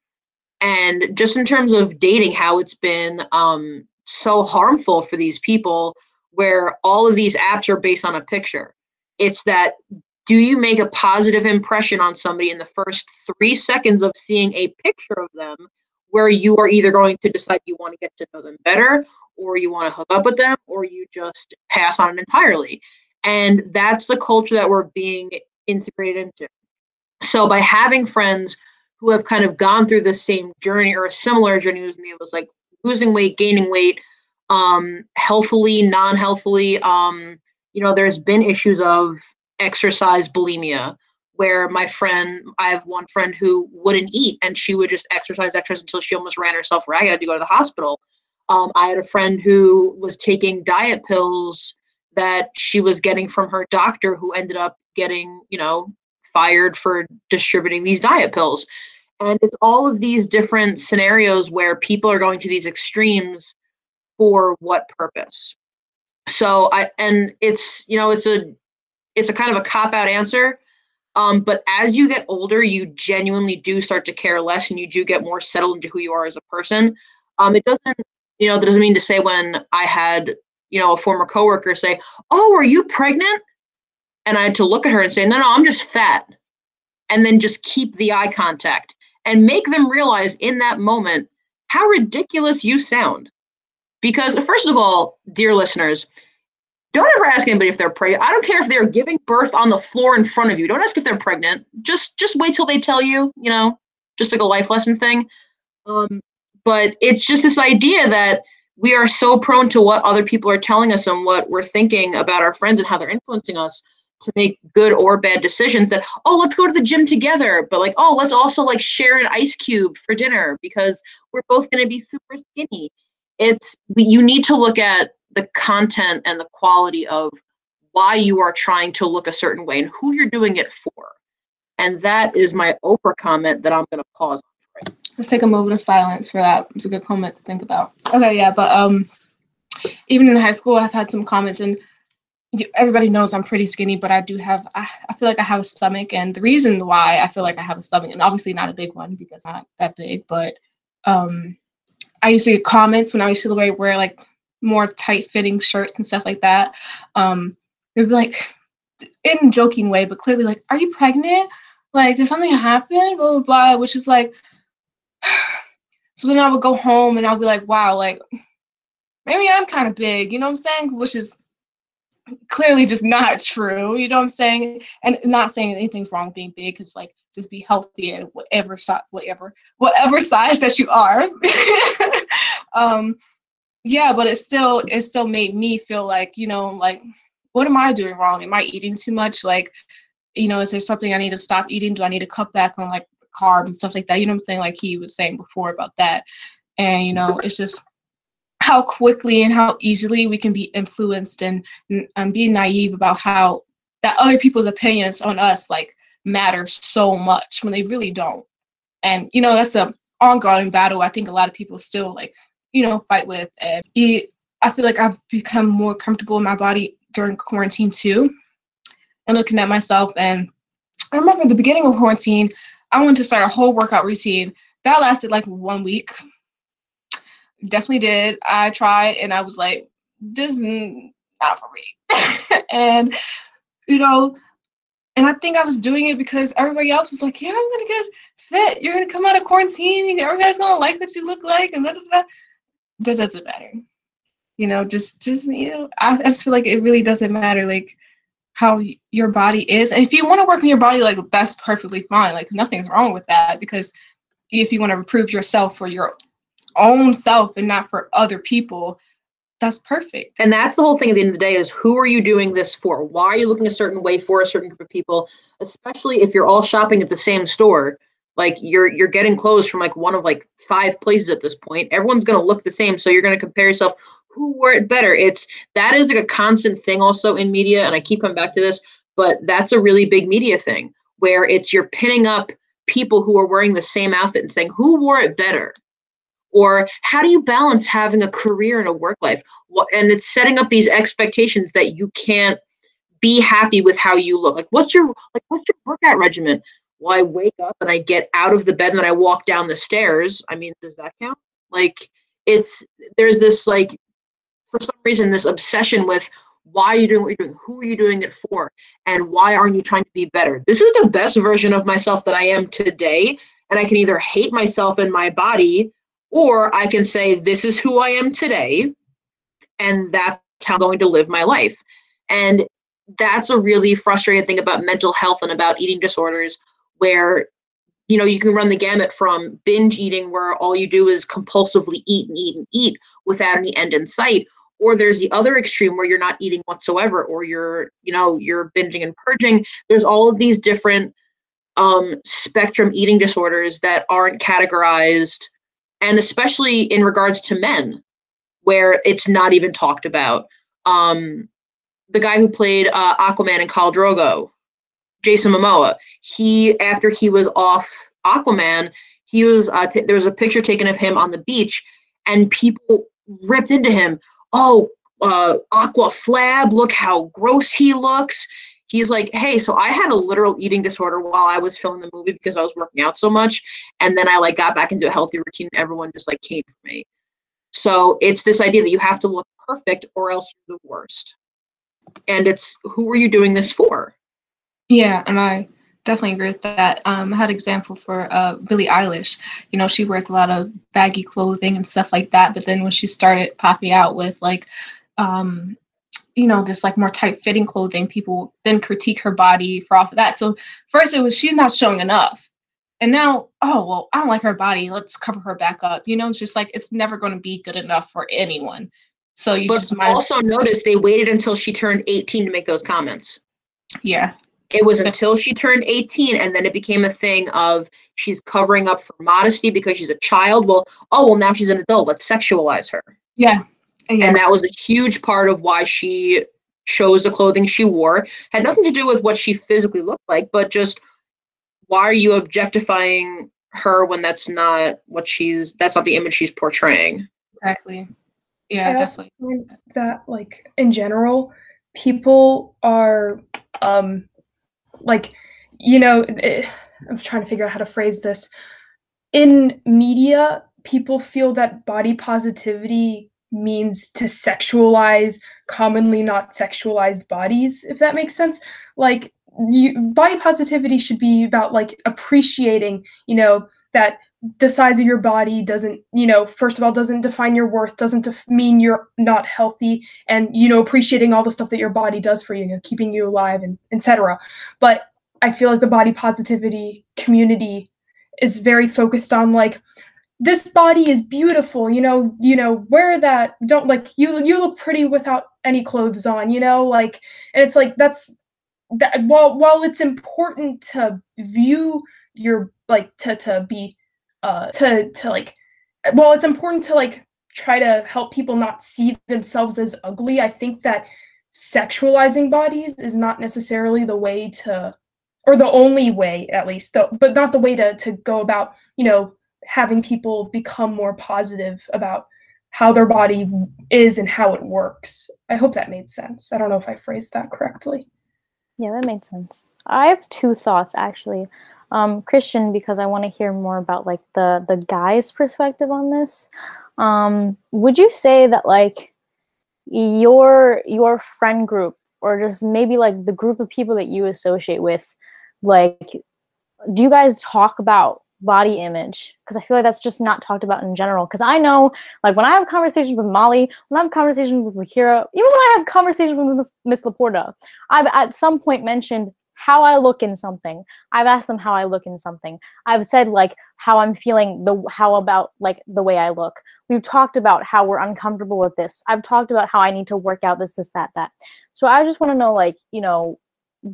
And just in terms of dating, how it's been um, so harmful for these people, where all of these apps are based on a picture. It's that do you make a positive impression on somebody in the first three seconds of seeing a picture of them where you are either going to decide you want to get to know them better or you want to hook up with them or you just pass on entirely. And that's the culture that we're being integrated into. So by having friends who have kind of gone through the same journey or a similar journey with me, it was like losing weight, gaining weight, um, healthfully, non-healthfully. Um, you know, there's been issues of exercise bulimia, where my friend, I have one friend who wouldn't eat and she would just exercise, exercise until she almost ran herself ragged, had to go to the hospital. Um, I had a friend who was taking diet pills that she was getting from her doctor who ended up getting, you know, fired for distributing these diet pills. And it's all of these different scenarios where people are going to these extremes for what purpose. So I and it's, you know, it's a it's a kind of a cop out answer, um, but as you get older, you genuinely do start to care less and you do get more settled into who you are as a person. Um, it doesn't, you know, that doesn't mean to say when I had, you know, a former coworker say, Oh, are you pregnant? And I had to look at her and say, No, no, I'm just fat. And then just keep the eye contact and make them realize in that moment how ridiculous you sound. Because first of all, dear listeners, don't ever ask anybody if they're pregnant. I don't care if they're giving birth on the floor in front of you. Don't ask if they're pregnant. Just just wait till they tell you, you know, just like a life lesson thing. Um, but it's just this idea that we are so prone to what other people are telling us and what we're thinking about our friends and how they're influencing us to make good or bad decisions that oh let's go to the gym together but like oh let's also like share an ice cube for dinner because we're both going to be super skinny it's you need to look at the content and the quality of why you are trying to look a certain way and who you're doing it for. And that is my oprah comment that i'm going to pause let's take a moment of silence for that. It's a good comment to think about. Okay yeah but um even in high school i've had some comments and everybody knows I'm pretty skinny, but I do have, I, I, feel like I have a stomach. And the reason why I feel like I have a stomach, and obviously not a big one because I'm not that big, but um, I used to get comments when I used to wear like more tight fitting shirts and stuff like that. Um, they'd be like, in joking way, but clearly like, are you pregnant? Like, did something happen? Blah, blah, blah, which is like, so then I would go home and I'll be like, wow, like, maybe I'm kind of big, you know what I'm saying? Which is clearly just not true. You know what I'm saying? And not saying anything's wrong being big, because like just be healthy and whatever size, whatever, whatever size that you are. um, yeah, but it still it still made me feel like you know like what am I doing wrong? Am I eating too much? Like, you know, is there something I need to stop eating? Do I need to cut back on like carbs and stuff like that? You know what I'm saying? Like he was saying before about that. And you know, it's just how quickly and how easily we can be influenced and, and be naive about how that other people's opinions on us like matter so much when they really don't and you know that's an ongoing battle i think a lot of people still like you know fight with and it, i feel like i've become more comfortable in my body during quarantine too and looking at myself and i remember the beginning of quarantine i wanted to start a whole workout routine that lasted like one week definitely did. I tried and I was like, this is not for me. and, you know, and I think I was doing it because everybody else was like, yeah, I'm to get fit. You're to come out of quarantine. Everybody's to like what you look like. And da, da, da. That doesn't matter. You know, just, just, you know, I, just feel like it really doesn't matter. Like, how your body is. And if you want to work on your body, like that's perfectly fine. Like nothing's wrong with that because if you want to improve yourself for your own self and not for other people that's perfect and that's the whole thing at the end of the day is who are you doing this for why are you looking a certain way for a certain group of people especially if you're all shopping at the same store like you're you're getting clothes from like one of like five places at this point. Everyone's going to look the same so you're going to compare yourself. Who wore it better? It's that is like a constant thing also in media and i keep coming back to this but that's a really big media thing where it's you're pinning up people who are wearing the same outfit and saying who wore it better? Or how do you balance having a career and a work life? And it's setting up these expectations that you can't be happy with how you look. Like what's your like what's your workout regimen well i wake up and i get out of the bed and then i walk down the stairs. I mean does that count? Like it's there's this like for some reason this obsession with why are you doing what you're doing who are you doing it for and why aren't you trying to be better? This is the best version of myself that i am today and i can either hate myself and my body or I can say, this is who I am today, and that's how I'm going to live my life. And that's a really frustrating thing about mental health and about eating disorders, where you know you can run the gamut from binge eating where all you do is compulsively eat and eat and eat without any end in sight or there's the other extreme where you're not eating whatsoever or you're you know you're binging and purging there's all of these different um, spectrum eating disorders that aren't categorized and especially in regards to men, where it's not even talked about. Um, the guy who played uh, Aquaman in Khal Drogo, Jason Momoa, he after he was off Aquaman, he was uh, t- there was a picture taken of him on the beach, and people ripped into him. Oh, uh, Aqua Flab, look how gross he looks he's like, hey, so I had a literal eating disorder while I was filming the movie because I was working out so much. And then I like got back into a healthy routine and everyone just like came for me. So it's this idea that you have to look perfect or else you're the worst. And it's who are you doing this for? Yeah, and I definitely agree with that. Um, I had an example for uh, Billie Eilish. You know, she wears a lot of baggy clothing and stuff like that. But then when she started popping out with like, um, you know, just like more tight fitting clothing, people then critique her body for off of that. So first it was she's not showing enough. And now, oh well, I don't like her body. Let's cover her back up. You know, it's just like it's never going to be good enough for anyone. So you but just might also notice they waited until she turned 18 to make those comments. yeah. It was until she turned 18 and then it became a thing of she's covering up for modesty because she's a child. Well, oh, well, now she's an adult. Let's sexualize her. Yeah. Yeah. And that was a huge part of why she chose the clothing she wore. Had nothing to do with what she physically looked like, but just why are you objectifying her when that's not what she's that's not the image she's portraying. exactly. Yeah, I definitely. that like in general, people are um like you know eh, I'm trying to figure out how to phrase this. In media, people feel that body positivity means to sexualize commonly not sexualized bodies, if that makes sense. Like you body positivity should be about like appreciating, you know, that the size of your body doesn't, you know, first of all, doesn't define your worth, doesn't def- mean you're not healthy, and you know, appreciating all the stuff that your body does for you, you know, keeping you alive and etc. But I feel like the body positivity community is very focused on like this body is beautiful, you know, you know, wear that, don't like you you look pretty without any clothes on, you know, like and it's like that's that while while it's important to view your like to to be uh to to like well it's important to like try to help people not see themselves as ugly i think that sexualizing bodies is not necessarily the way to or the only way at least though, but not the way to to go about you know having people become more positive about how their body is and how it works i hope that made sense i don't know if i phrased that correctly Yeah, that made sense. I have two thoughts actually. Um, Christian, because I want to hear more about like the the guy's perspective on this. Um, would you say that like your your friend group or just maybe like the group of people that you associate with, like, do you guys talk about body image? Because I feel like that's just not talked about in general. Because I know, like, when I have conversations with Mali, when I have conversations with Wakira, even when I have conversations with Miss, LaPorta, I've at some point mentioned how I look in something. I've asked them how I look in something. I've said like how I'm feeling the how about like the way I look. We've talked about how we're uncomfortable with this. I've talked about how I need to work out this this that that. So I just want to know like, you know,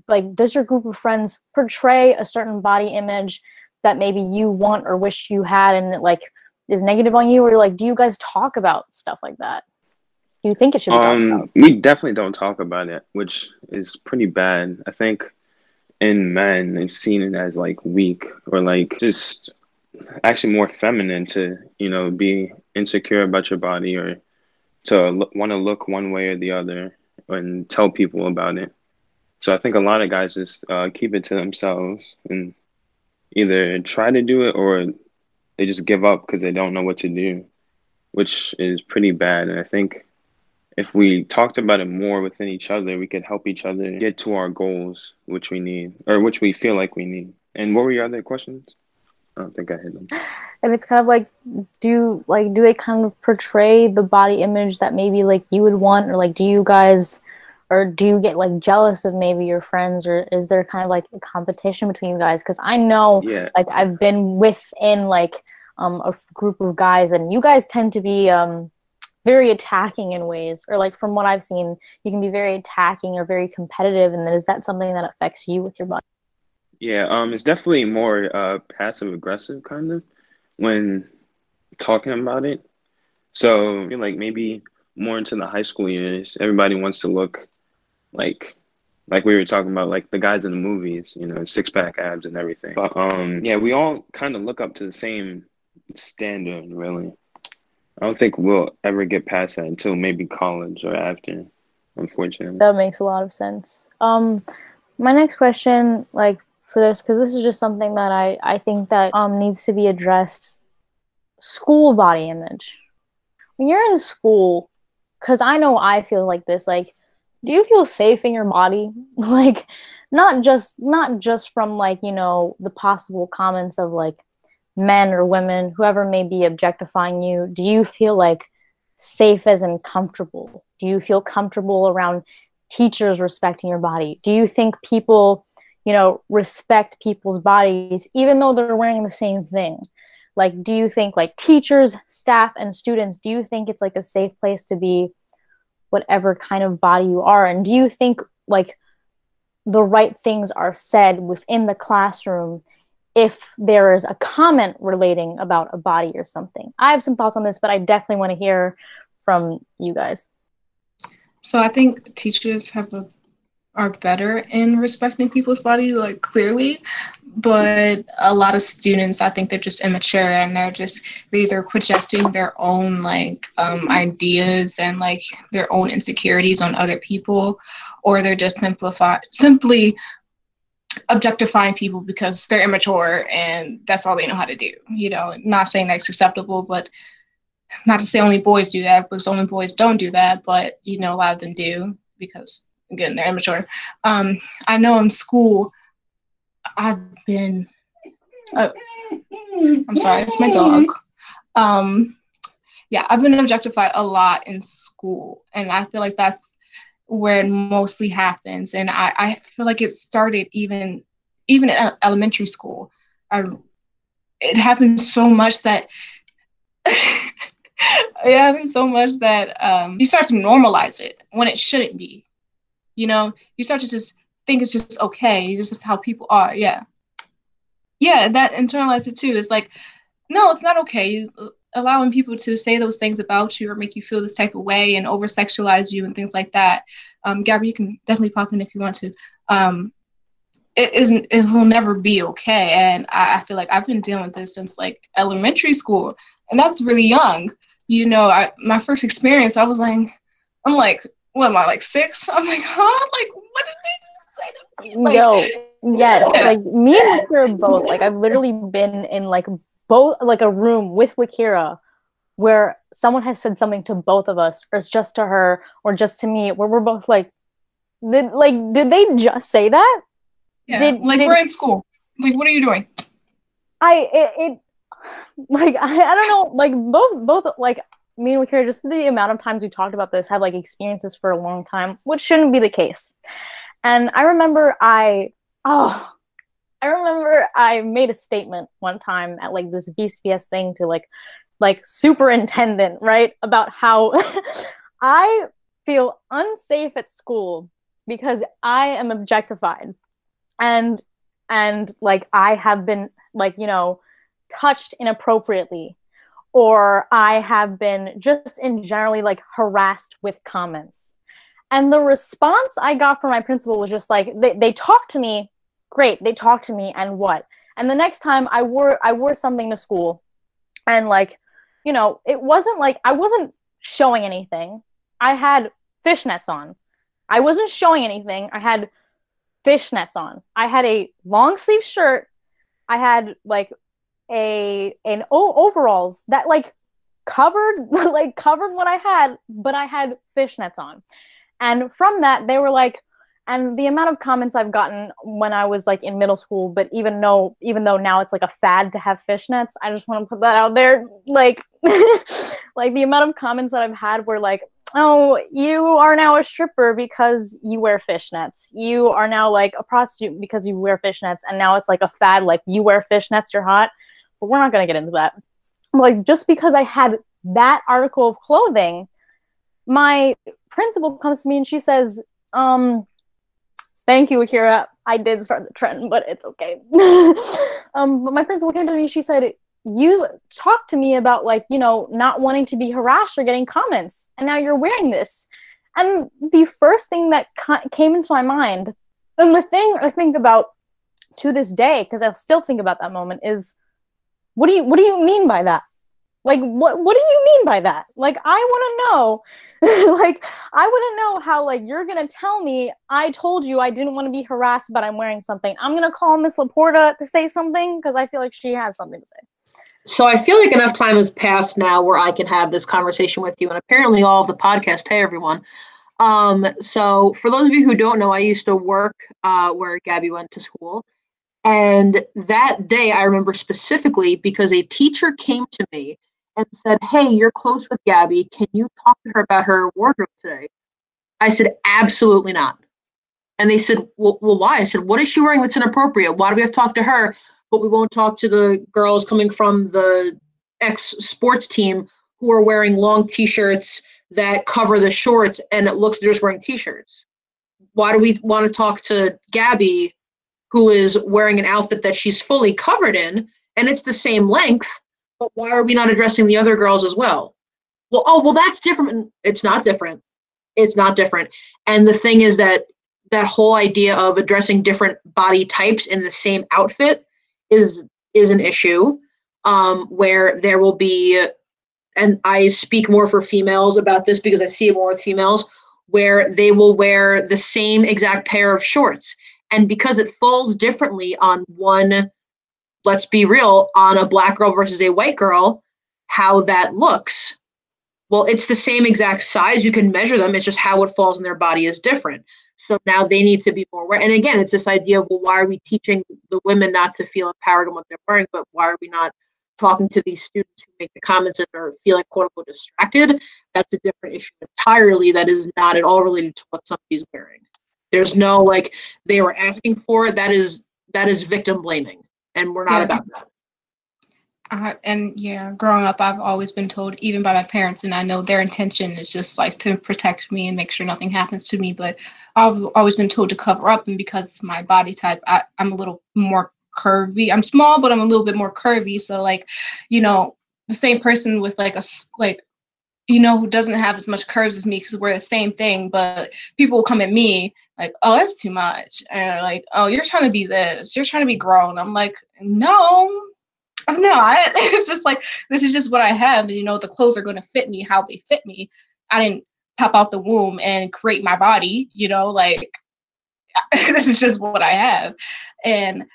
like does your group of friends portray a certain body image that maybe you want or wish you had and it like is negative on you or like do you guys talk about stuff like that? Do you think it should be talked about? Um, we definitely don't talk about it, which is pretty bad. I think in men, it's seen it as like weak or like just actually more feminine to, you know, be insecure about your body or to look, want to look one way or the other and tell people about it. So I think a lot of guys just uh, keep it to themselves and either try to do it or they just give up because they don't know what to do, which is pretty bad. And I think if we talked about it more within each other, we could help each other get to our goals, which we need, or which we feel like we need. And what were your other questions? I don't think I hit them. And it's kind of like do like do they kind of portray the body image that maybe like you would want or like do you guys or do you get like jealous of maybe your friends or is there kind of like a competition between you guys because i know Yeah. like i've been within like um, a group of guys and you guys tend to be um, very attacking in ways or like from what i've seen you can be very attacking or very competitive and is that something that affects you with your body Yeah, um, it's definitely more uh passive aggressive kind of when talking about it. So like maybe more into the high school years, everybody wants to look like like we were talking about, like the guys in the movies, you know, six pack abs and everything. But um, yeah, we all kind of look up to the same standard, really. I don't think we'll ever get past that until maybe college or after, unfortunately. that makes a lot of sense um my next question like for this because this is just something that i i think that um needs to be addressed school body image when you're in school because i know i feel like this like do you feel safe in your body? like not just not just from like, you know, the possible comments of like men or women, whoever may be objectifying you. Do you feel like safe as in comfortable? Do you feel comfortable around teachers respecting your body? Do you think people, you know, respect people's bodies even though they're wearing the same thing? Like, do you think like teachers, staff, and students, do you think it's like a safe place to be whatever kind of body you are? And do you think like the right things are said within the classroom if there is a comment relating about a body or something? I have some thoughts on this, but I definitely want to hear from you guys. So I think teachers have a are better in respecting people's body, like clearly, but a lot of students, I think they're just immature and they're just they're either projecting their own like um, ideas and like their own insecurities on other people, or they're just simplify simply objectifying people because they're immature and that's all they know how to do. You know, not saying that's acceptable, but not to say only boys do that because only boys don't do that, but you know, a lot of them do because again, they're immature. Um, I know in school, I've been. Uh, I'm sorry, it's my dog. Um, yeah, I've been objectified a lot in school, and I feel like that's where it mostly happens. And I, I feel like it started even even at elementary school. I, it happened so much that it happened so much that um, you start to normalize it when it shouldn't be. You know, you start to just think it's just okay. This is how people are. Yeah. Yeah, that internalize it too. It's like, no, it's not okay. Allowing people to say those things about you or make you feel this type of way and over sexualize you and things like that. Um, Gabby, you can definitely pop in if you want to. Um, it isn't it will never be okay. And I, I, feel like i've been dealing with this since like elementary school. And that's really young. You know I, my first experience i was like i'm like what am i like six? I'm like huh? Like what did they say to me? Like, no. Yes. Yeah. like me and wakira both. Like i've literally been in like both like a room with wakira where someone has said something to both of us or it's just to her or just to me where we're both like did like did they just say that yeah, did, like did, we're in school. Like, what are you doing? I it, it like I, I don't know. Like both both like me and Wakira, just the amount of times we talked about this, have like experiences for a long time, which shouldn't be the case. And I remember I oh I remember I made a statement one time at like this BCPS thing to like like superintendent, right? About how I feel unsafe at school because I am objectified and and like i have been like you know touched inappropriately or i have been just in generally like harassed with comments and the response i got from my principal was just like they, they talked to me great they talked to me and what and the next time i wore i wore something to school and like you know it wasn't like i wasn't showing anything i had fishnets on i wasn't showing anything i had fishnets on. I had a long sleeve shirt. I had like a an o- overalls that like covered like covered what I had, but I had fishnets on. And from that, they were like, and the amount of comments I've gotten when I was like in middle school, but even though even though now it's like a fad to have fishnets, I just want to put that out there. Like, like the amount of comments that I've had were like, oh, you are now a stripper because you wear fishnets. You are now like a prostitute because you wear fishnets. And now it's like a fad, like you wear fishnets, you're hot. But we're not going to get into that. Like, just because I had that article of clothing, my principal comes to me and she says, um, thank you, Wakira. I did start the trend, but it's okay. um, but my principal came to me, she said, you talked to me about like you know not wanting to be harassed or getting comments and now you're wearing this and the first thing that ca- came into my mind and the thing i think about to this day because i still think about that moment is what do you what do you mean by that like what what do you mean by that? Like i want to know. Like i want to know how like you're gonna tell me i told you i didn't want to be harassed but i'm wearing something. I'm gonna call miss laporta to say something because i feel like she has something to say. So i feel like enough time has passed now where i can have this conversation with you and apparently all of the podcast. Hey everyone. Um, so for those of you who don't know, I used to work uh, where Gabby went to school. And that day I remember specifically because a teacher came to me and said, Hey, you're close with Gabby. Can you talk to her about her wardrobe today? I said, Absolutely not. And they said, well, well, why? I said, What is she wearing that's inappropriate? Why do we have to talk to her, but we won't talk to the girls coming from the ex sports team who are wearing long t shirts that cover the shorts and it looks they're just wearing t-shirts why do we want to talk to gabby who is wearing an outfit that she's fully covered in and it's the same length but why are we not addressing the other girls as well? Well oh well that's different. It's not different. It's not different. And the thing is that that whole idea of addressing different body types in the same outfit is is an issue um, where there will be and I speak more for females about this because I see it more with females, where they will wear the same exact pair of shorts. And because it falls differently on one, let's be real, on a black girl versus a white girl, how that looks. Well, it's the same exact size. You can measure them. It's just how it falls in their body is different. So now they need to be more aware. And again, it's this idea of well, why are we teaching the women not to feel empowered in what they're wearing, but why are we not talking to these students who make the comments and are feeling quote unquote distracted, that's a different issue entirely that is not at all related to what somebody's wearing. There's no like they were asking for it. That is that is victim blaming, and we're not yeah. about that. Uh, and yeah, growing up, I've always been told, even by my parents, and I know their intention is just like to protect me and make sure nothing happens to me. But I've always been told to cover up, and because my body type, I, I'm a little more curvy. I'm small, but I'm a little bit more curvy. So like, you know, the same person with like a like you know, who doesn't have as much curves as me because we're the same thing, but people will come at me like, oh, that's too much. And like, oh, you're trying to be this, you're trying to be grown. I'm like, no, I'm not. it's just like, this is just what I have. And, you know, the clothes are going to fit me how they fit me. I didn't pop out the womb and create my body, you know, like, this is just what I have. And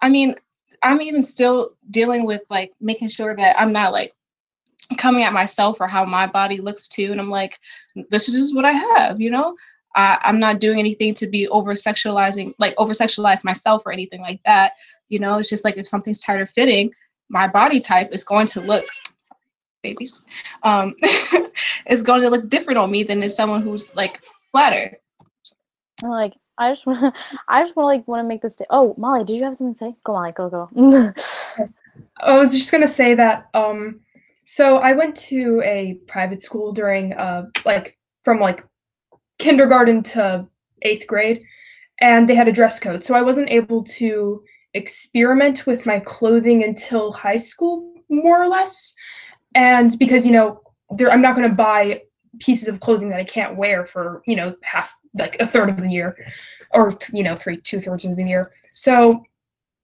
I mean, I'm even still dealing with like making sure that I'm not like coming at myself or how my body looks too. And I'm like, this is just what I have, you know? I, I'm not doing anything to be over sexualizing, like over sexualize myself or anything like that. You know, it's just like if something's tighter fitting, my body type is going to look babies um is going to look different on me than is someone who's like flatter like I just wanna, I just want to like want to make this. Day- oh, Mali, did you have something to say? Go, Mali, go, go. I was just gonna say that. Um, so I went to a private school during uh like from like kindergarten to eighth grade, and they had a dress code. So I wasn't able to experiment with my clothing until high school, more or less. And because you know, there, I'm not gonna buy pieces of clothing that I can't wear for you know half like a third of the year, or you know three two thirds of the year. So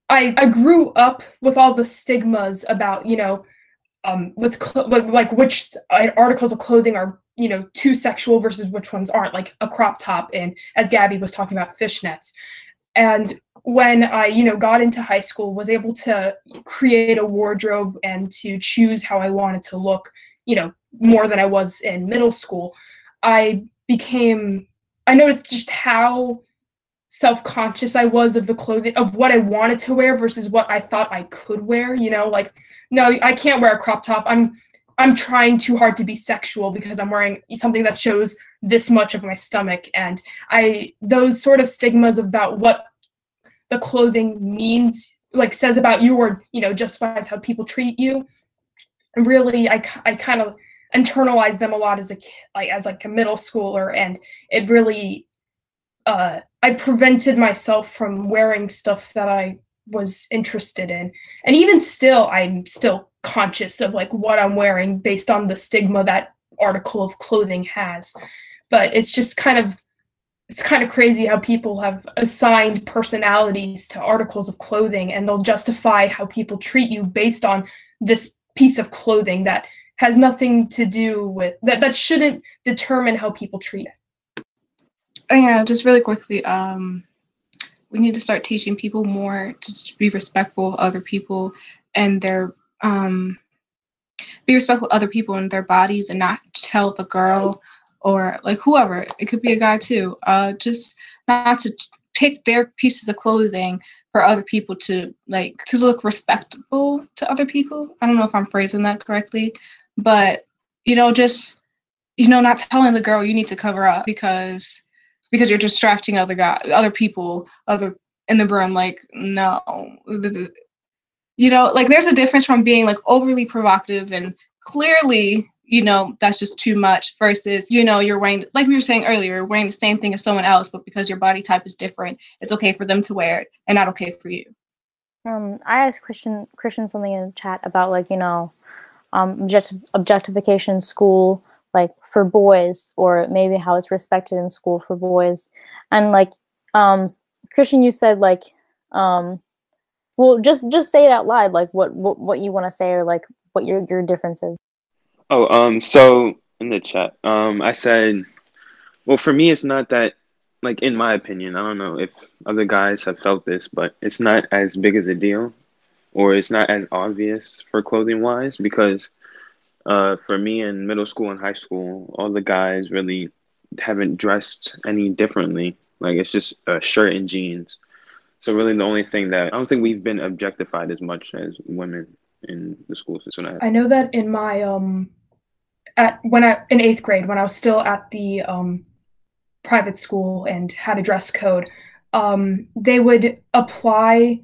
I I grew up with all the stigmas about you know um with cl- like which articles of clothing are you know too sexual versus which ones aren't like a crop top and as Gabby was talking about fishnets. And when I, you know, got into high school, was able to create a wardrobe and to choose how I wanted to look, you know, more than I was in middle school, I became I noticed just how self-conscious I was of the clothing of what I wanted to wear versus what I thought I could wear, you know, like no, I can't wear a crop top. I'm I'm trying too hard to be sexual because I'm wearing something that shows this much of my stomach and I those sort of stigmas about what the clothing means like says about you or you know justifies how people treat you really I, I kind of internalized them a lot as a like as like a middle schooler and it really uh I prevented myself from wearing stuff that I was interested in. And even still I'm still conscious of like what I'm wearing based on the stigma that article of clothing has. But it's just kind of it's kind of crazy how people have assigned personalities to articles of clothing and they'll justify how people treat you based on this piece of clothing that has nothing to do with that that shouldn't determine how people treat it yeah just really quickly um we need to start teaching people more to be respectful of other people and their um be respectful of other people and their bodies and not tell the girl or like whoever, it could be a guy too, uh, just not to pick their pieces of clothing for other people to like to look respectable to other people. I don't know if I'm phrasing that correctly, but you know, just you know, not telling the girl you need to cover up because because you're distracting other guy other people other in the room like no. You know like there's a difference from being like overly provocative and clearly you know that's just too much versus you know you're wearing like we were saying earlier wearing the same thing as someone else but because your body type is different it's okay for them to wear it and not okay for you. Um i asked christian christian something in the chat about like you know um object- objectification school like for boys or maybe how it's respected in school for boys. And like um christian you said like um well just just say it out loud like what what, what you want to say or like what your your difference is. Oh, um, so in the chat, um, I said, well, for me, it's not that, like, in my opinion, I don't know if other guys have felt this, but it's not as big as a deal, or it's not as obvious for clothing wise, because, uh, for me in middle school and high school, all the guys really haven't dressed any differently. Like, it's just a shirt and jeans. So really, the only thing that I don't think we've been objectified as much as women in the school system. I know that in my um at when I in eighth grade when I was still at the um private school and had a dress code, um they would apply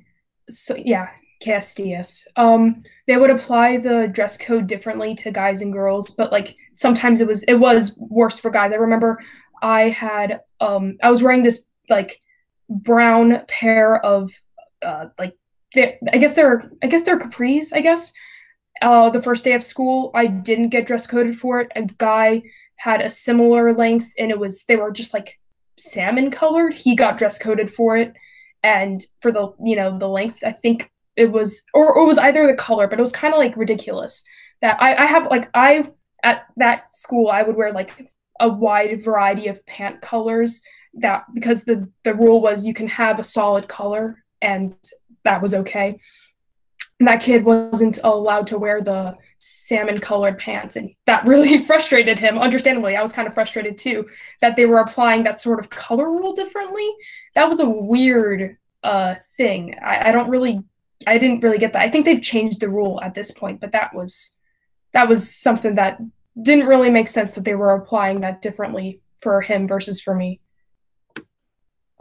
so yeah KSDS. Um, they would apply the dress code differently to guys and girls, but like sometimes it was it was worse for guys. I remember I had um I was wearing this like brown pair of uh like I guess they're I guess they're capris. I guess uh, the first day of school, I didn't get dress coded for it. A guy had a similar length, and it was they were just like salmon colored. He got dress coded for it, and for the you know the length, I think it was or, or it was either the color, but it was kind of like ridiculous that I, I have like I at that school I would wear like a wide variety of pant colors that because the the rule was you can have a solid color and that was okay. And that kid wasn't allowed to wear the salmon colored pants and that really frustrated him understandably. I was kind of frustrated too that they were applying that sort of color rule differently. That was a weird uh thing. I, I don't really i didn't really get that i think they've changed the rule at this point but that was that was something that didn't really make sense that they were applying that differently for him versus for me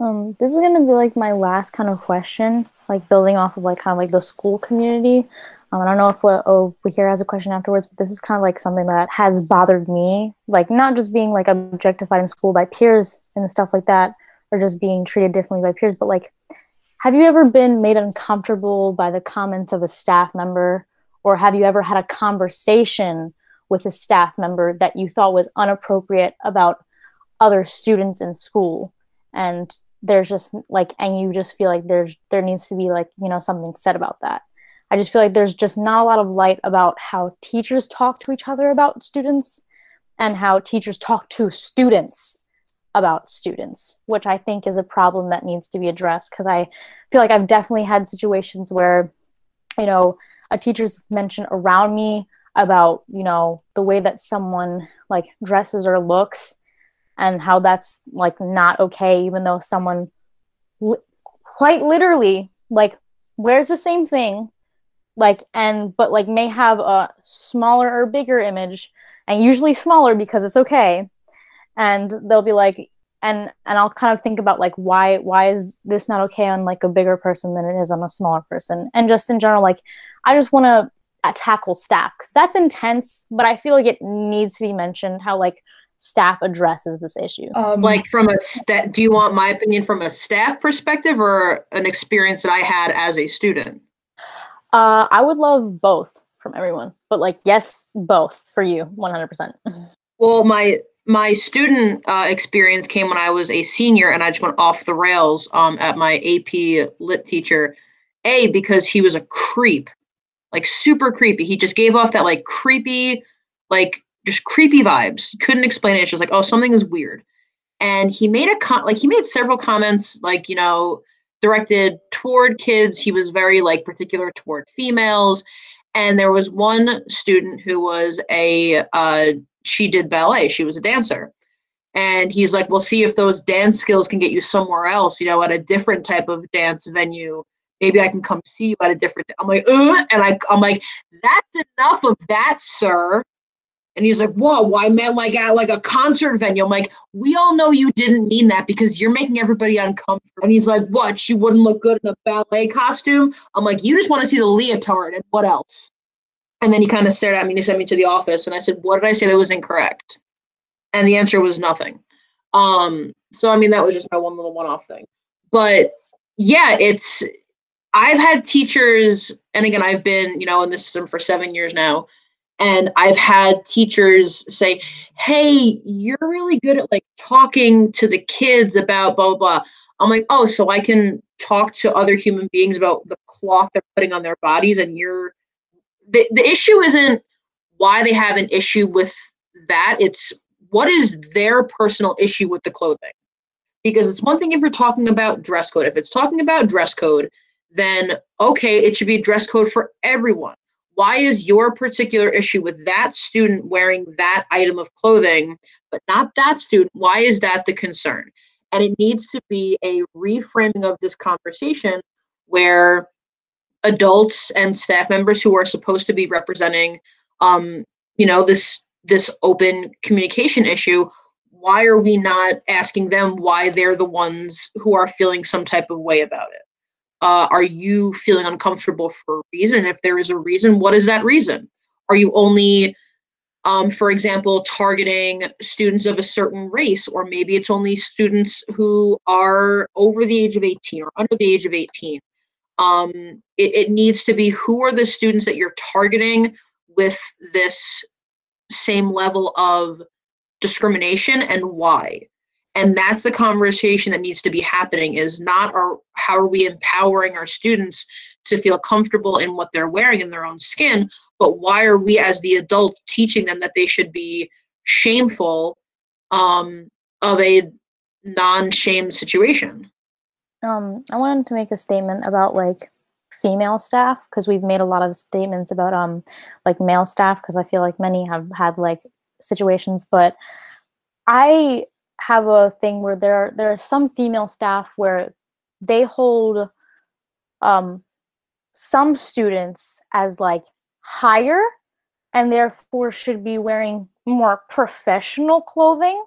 um, this is gonna be like my last kind of question, like building off of like kind of like the school community. Um, I don't know if what oh we here has a question afterwards, but this is kind of like something that has bothered me, like not just being like objectified in school by peers and stuff like that, or just being treated differently by peers, but like, have you ever been made uncomfortable by the comments of a staff member, or have you ever had a conversation with a staff member that you thought was inappropriate about other students in school? And there's just like and you just feel like there's there needs to be like you know something said about that. I just feel like there's just not a lot of light about how teachers talk to each other about students and how teachers talk to students about students which i think is a problem that needs to be addressed because i feel like i've definitely had situations where you know a teacher's mentioned around me about you know the way that someone like dresses or looks and how that's like not okay even though someone li- quite literally like wears the same thing like and but like may have a smaller or bigger image and usually smaller because it's okay and they'll be like and and I'll kind of think about like why why is this not okay on like a bigger person than it is on a smaller person and just in general like I just want to tackle staff because that's intense but I feel like it needs to be mentioned how like staff addresses this issue? Um, like from a sta- do you want my opinion from a staff perspective or an experience that I had as a student? Uh, I would love both from everyone, but like yes, both for you, one hundred percent. Well, my my student uh, experience came when I was a senior, and I just went off the rails um, at my AP Lit teacher. A because he was a creep, like super creepy. He just gave off that like creepy, like just creepy vibes. Couldn't explain it. It's just like, oh, something is weird. And he made a con like he made several comments, like, you know, directed toward kids. He was very like particular toward females. And there was one student who was a uh, she did ballet. She was a dancer. And he's like, well, see if those dance skills can get you somewhere else, you know, at a different type of dance venue. Maybe I can come see you at a different. I'm like, Ugh! and I, I'm like, that's enough of that, sir. And he's like, whoa, why man like at like a concert venue? I'm like, we all know you didn't mean that because you're making everybody uncomfortable. And he's like, what? She wouldn't look good in a ballet costume? I'm like, you just want to see the leotard and what else? And then he kind of stared at me and he sent me to the office. And I said, what did I say that was incorrect? And the answer was nothing. Um, so I mean that was just my one little one-off thing. But yeah, it's I've had teachers, and again, I've been, you know, in the system for seven years now and i've had teachers say hey you're really good at like talking to the kids about blah blah blah i'm like oh so i can talk to other human beings about the cloth they're putting on their bodies and you're the, the issue isn't why they have an issue with that. It's what is their personal issue with the clothing? Because it's one thing if you're talking about dress code. If it's talking about dress code then okay it should be dress code for everyone. Why is your particular issue with that student wearing that item of clothing but not that student? Why is that the concern? And it needs to be a reframing of this conversation where adults and staff members who are supposed to be representing um you know this this open communication issue why are we not asking them why they're the ones who are feeling some type of way about it uh, are you feeling uncomfortable for a reason? If there is a reason, what is that reason? Are you only, um, for example, targeting students of a certain race, or maybe it's only students who are over the age of 18 or under the age of 18? Um, it, it needs to be who are the students that you're targeting with this same level of discrimination and why. And that's the conversation that needs to be happening is not our how are we empowering our students to feel comfortable in what they're wearing in their own skin but why are we as the adults teaching them that they should be shameful um, of a non-shame situation um, i wanted to make a statement about like female staff because we've made a lot of statements about um like male staff because i feel like many have had like situations but i have a thing where there there are some female staff where they hold um, some students as like higher and therefore should be wearing more professional clothing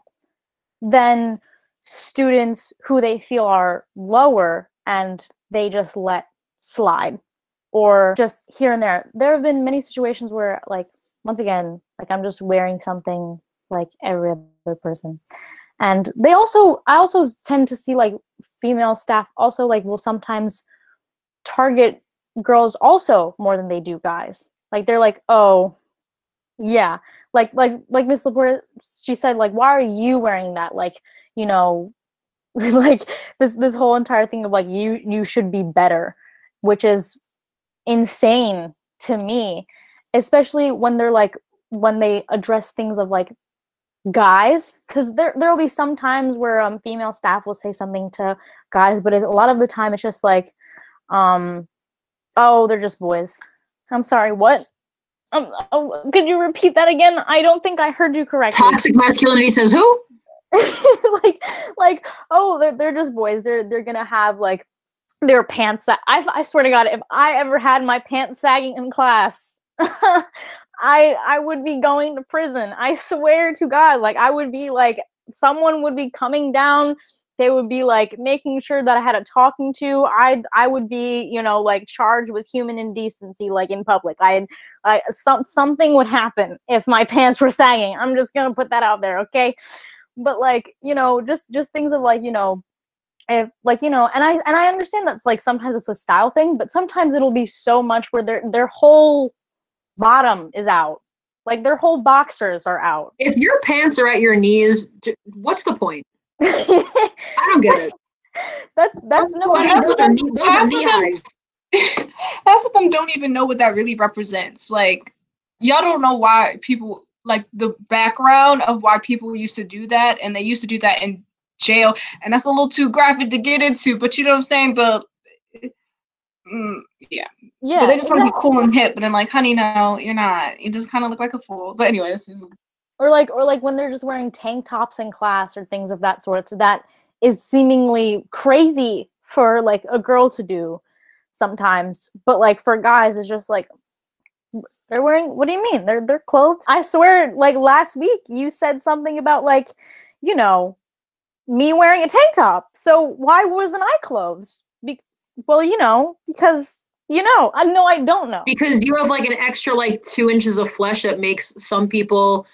than students who they feel are lower and they just let slide or just here and there. There have been many situations where like once again like i'm just wearing something like every other person. And they also i also tend to see like female staff also like will sometimes target girls also more than they do guys. Like they're like oh yeah. Like like like miss LaPorta she said like why are you wearing that? Like you know like this this whole entire thing of like you you should be better which is insane to me especially when they're like when they address things of like guys because there there will be some times where um female staff will say something to guys but it, a lot of the time it's just like um oh they're just boys. I'm sorry what? Um, oh, could you repeat that again? I don't think i heard you correctly. Toxic masculinity says who like like oh they're, they're just boys they're they're gonna have like their pants that I, I swear to god if i ever had my pants sagging in class I I would be going to prison. I swear to God, like I would be like someone would be coming down. They would be like making sure that I had a talking to. I I would be you know like charged with human indecency like in public. I I some something would happen if my pants were sagging. I'm just gonna put that out there, okay? But like you know just just things of like you know if like you know and i and i understand that's like sometimes it's a style thing but sometimes it'll be so much where their their whole bottom is out. Like their whole boxers are out. If your pants are at your knees, what's the point? I don't get it. That's that's no. Half of them, half, of them, half of them don't even know what that really represents. Like y'all don't know why people like the background of why people used to do that, and they used to do that in jail, and that's a little too graphic to get into. But you know what I'm saying? But mm, yeah. Yeah. But they just want to be cool and hip, but I'm like, honey, no, you're not. You just kind of look like a fool. But anyway, this is or like or like when they're just wearing tank tops in class or things of that sort so that is seemingly crazy for like a girl to do sometimes but like for guys it's just like they're wearing what do you mean? They're they're clothes i swear like last week you said something about like you know me wearing a tank top. So why wasn't i clothes Be- well you know because you know i know i don't know. Because you have like an extra like two inches of flesh that makes some people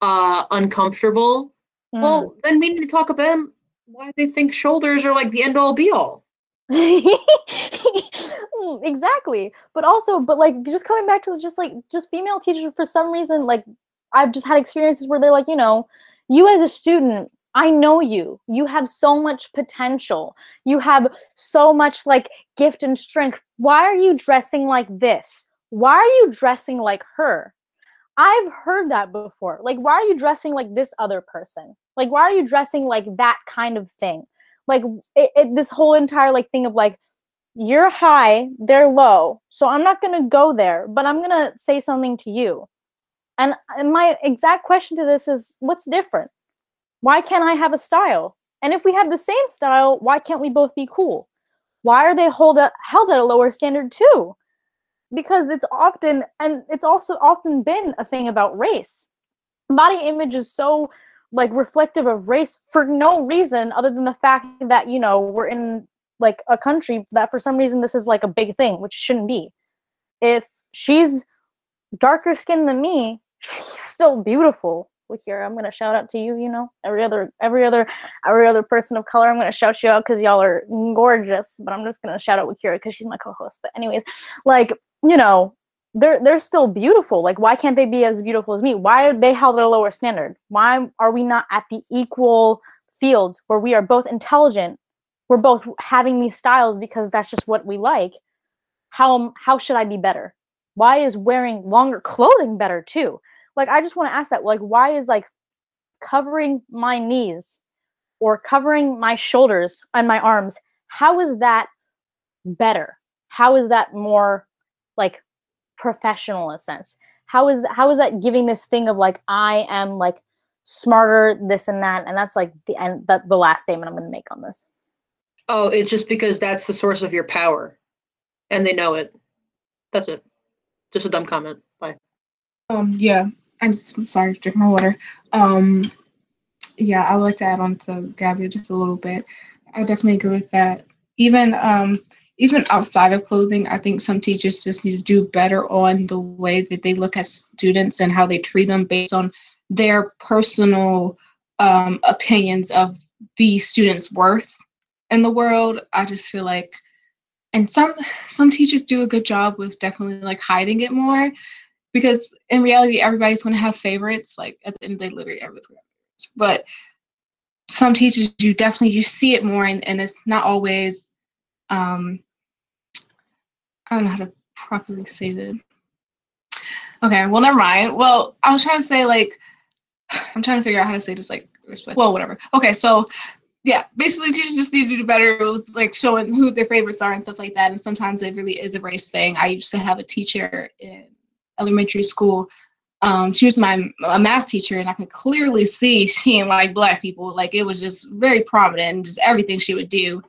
uh uncomfortable. Mm. well then we need to talk about why they think shoulders are like the end all be all Mm, exactly but also but like just coming back to just like just female teachers for some reason like i've just had experiences where they're like you know you as a student i know you. You have so much potential. You have so much like gift and strength. Why are you dressing like this? Why are you dressing like her? I've heard that before. Like why are you dressing like this other person? Like why are you dressing like that kind of thing? Like it, it, this whole entire like thing of like you're high they're low so i'm not going to go there but i'm going to say something to you. And, my exact question to this is what's different? Why can't i have a style? And if we have the same style why can't we both be cool? Why are they hold a, held at a lower standard too? Because it's often and it's also often been a thing about race. Body image is so like reflective of race for no reason other than the fact that you know we're in like a country that for some reason this is like a big thing which shouldn't be if she's darker skinned than me she's still beautiful look here i'm gonna shout out to you you know every other every other every other person of color i'm gonna shout you out because y'all are gorgeous but i'm just gonna shout out Wakira because she's my co-host but anyways like you know they're they're still beautiful. Like, why can't they be as beautiful as me? Why are they held at a lower standard? Why are we not at the equal fields where we are both intelligent? We're both having these styles because that's just what we like. How how should I be better? Why is wearing longer clothing better too? Like, I just want to ask that. Like, why is like covering my knees or covering my shoulders and my arms? How is that better? How is that more like professional in a sense how is how is that giving this thing of like i am like smarter this and that and that's like the end that the last statement i'm going to make on this oh it's just because that's the source of your power. And they know it. That's it. Just a dumb comment. Bye. Um, yeah, I'm sorry to drink my water. Um, yeah, I would like to add on to Gabby just a little bit. I definitely agree with that. Even um, even outside of clothing, I think some teachers just need to do better on the way that they look at students and how they treat them based on their personal um, opinions of the student's worth in the world. I just feel like, and some some teachers do a good job with definitely like hiding it more because in reality everybody's going to have favorites like at the end of the day literally everybody's going to have favorites. But some teachers you definitely you see it more and, and it's not always um i don't know how to properly say that. Okay well never mind. Well i was trying to say like i'm trying to figure out how to say this like respect well whatever. Okay so yeah basically teachers just need to do better with like showing who their favorites are and stuff like that and sometimes it really is a race thing i used to have a teacher in elementary school. Um, she was my a math teacher, and I could clearly see she didn't like black people. Like it was just very prominent, and just everything she would do,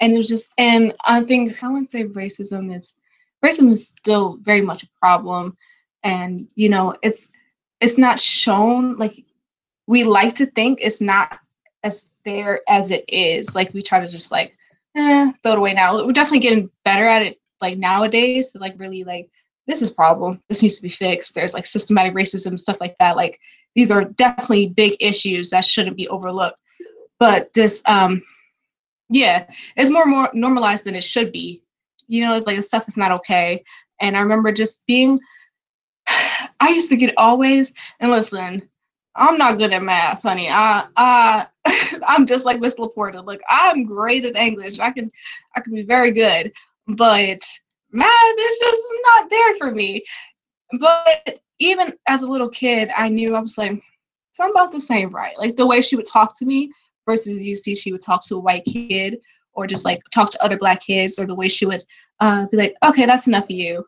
and it was just. And I think I wouldn't say racism is racism is still very much a problem, and you know it's it's not shown like we like to think it's not as there as it is. Like we try to just like eh, throw it away now. We're definitely getting better at it like nowadays to like really like this is problem. This needs to be fixed. There's like systematic racism stuff like that. Like these are definitely big issues that shouldn't be overlooked. But this, um, yeah, it's more more normalized than it should be. You know, it's like the stuff is not okay. And I remember just being, I used to get always and listen. I'm not good at math, honey. I, I, I'm just like Miss Laporta. Like I'm great at English. I can, I can be very good, but math is just not there for me. But even as a little kid, I knew I was like, something about the same, right? Like the way she would talk to me versus you see she would talk to a white kid or just like talk to other black kids or the way she would uh, be like, okay, that's enough of you.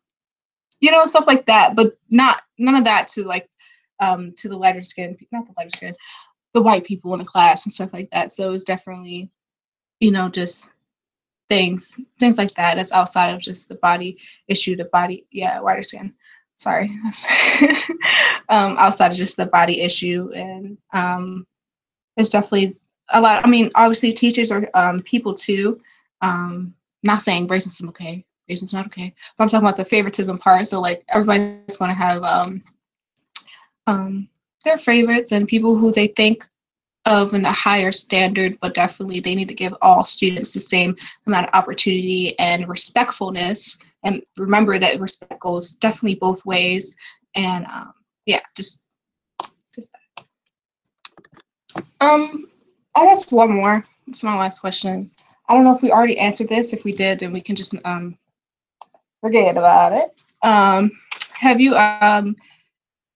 You know, stuff like that, but not none of that to like um, to the lighter skin, not the lighter skin, the white people in the class and stuff like that. So it's definitely, you know, just things, things like that. That's outside of just the body issue, the body, yeah, whiter skin. Sorry, um, outside of just the body issue, and um, it's definitely a lot. I mean, obviously, teachers are um, people too. Um, not saying racism okay, racism's not okay, but I'm talking about the favoritism part. So like everybody's going to have um, um, their favorites and people who they think of in a higher standard, but definitely they need to give all students the same amount of opportunity and respectfulness. And remember that respect goes definitely both ways. And um, yeah, just just that. Um, I guess one more. It's my last question. I don't know if we already answered this. If we did, then we can just um forget about it. Um, have you um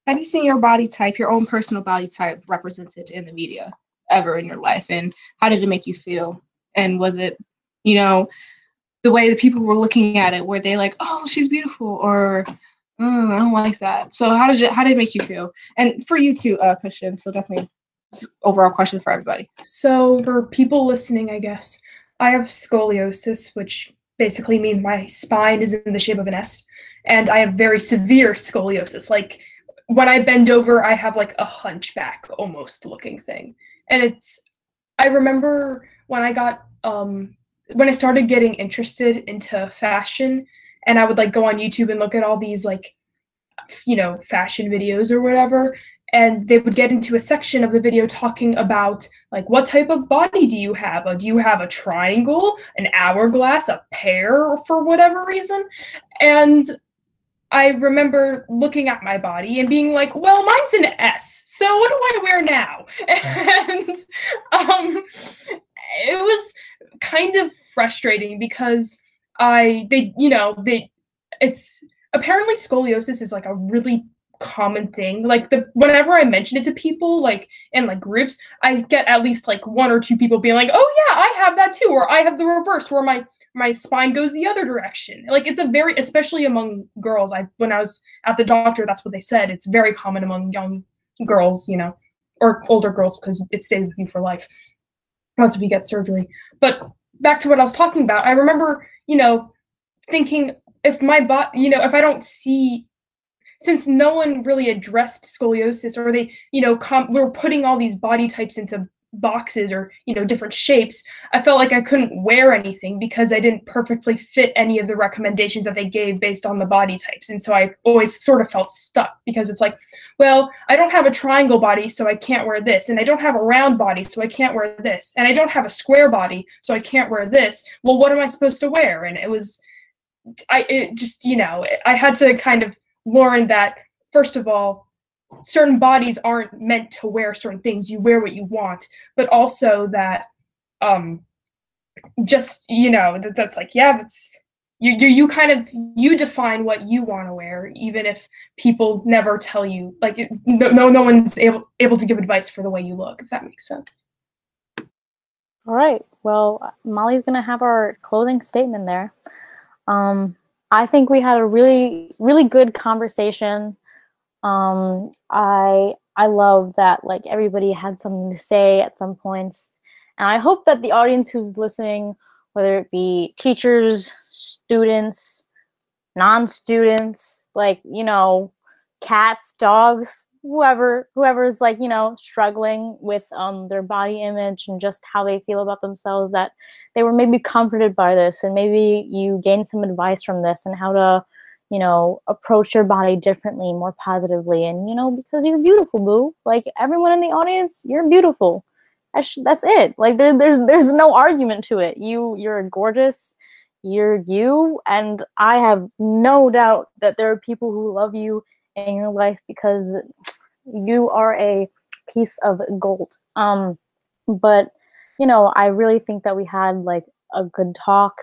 have you seen your body type, your own personal body type represented in the media ever in your life? And how did it make you feel? And was it, you know, the way that people were looking at it, were they like, oh, she's beautiful, or oh, I don't like that. So how did it how did it make you feel? And for you too, uh, Christian. So definitely overall question for everybody. So for people listening, I guess I have scoliosis, which basically means my spine is in the shape of an S, and I have very severe scoliosis. Like when I bend over, I have like a hunchback almost looking thing. And it's, I remember when I got, um, when I started getting interested into fashion, and I would like go on YouTube and look at all these like, you know, fashion videos or whatever. And they would get into a section of the video talking about like what type of body do you have? Do you have a triangle, an hourglass, a pear for whatever reason? And I remember looking at my body and being like, well, mine's an S, so what do I wear now? And um, it was kind of frustrating because I, they, you know, they, it's apparently scoliosis is like a really common thing. Like the whenever I mention it to people, like in like groups, I get at least like one or two people being like, "Oh yeah, I have that too," or "I have the reverse, where my my spine goes the other direction. Like it's a very, especially among girls. I when I was at the doctor, that's what they said. It's very common among young girls, you know, or older girls because it stays with you for life, unless if you get surgery. But back to what I was talking about, I remember, you know, thinking if my body, you know, if I don't see since no one really addressed scoliosis or they you know com- we were putting all these body types into boxes or you know different shapes i felt like i couldn't wear anything because i didn't perfectly fit any of the recommendations that they gave based on the body types. And so i always sort of felt stuck because it's like well i don't have a triangle body so i can't wear this. And i don't have a round body so i can't wear this. And i don't have a square body so i can't wear this. Well what am i supposed to wear? And it was i it just you know i had to kind of learn that first of all certain bodies aren't meant to wear certain things. You wear what you want but also that um just you know that, that's like yeah that's you, you you kind of you define what you want to wear even if people never tell you like it, no no one's able able to give advice for the way you look if that makes sense. All right. Well Mali's gonna have our closing statement there. Um i think we had a really really good conversation um, I I love that like everybody had something to say at some points, and I hope that the audience who's listening, whether it be teachers, students, non-students, like you know, cats, dogs, whoever whoever is like you know struggling with um their body image and just how they feel about themselves that they were maybe comforted by this and maybe you gained some advice from this and how to you know, approach your body differently, more positively. And, you know, because you're beautiful, boo. Like everyone in the audience, you're beautiful. That's, that's it. Like there, there's, there's no argument to it. You, you're gorgeous. You're you. And I have no doubt that there are people who love you in your life because you are a piece of gold. Um, but, you know, I really think that we had like a good talk.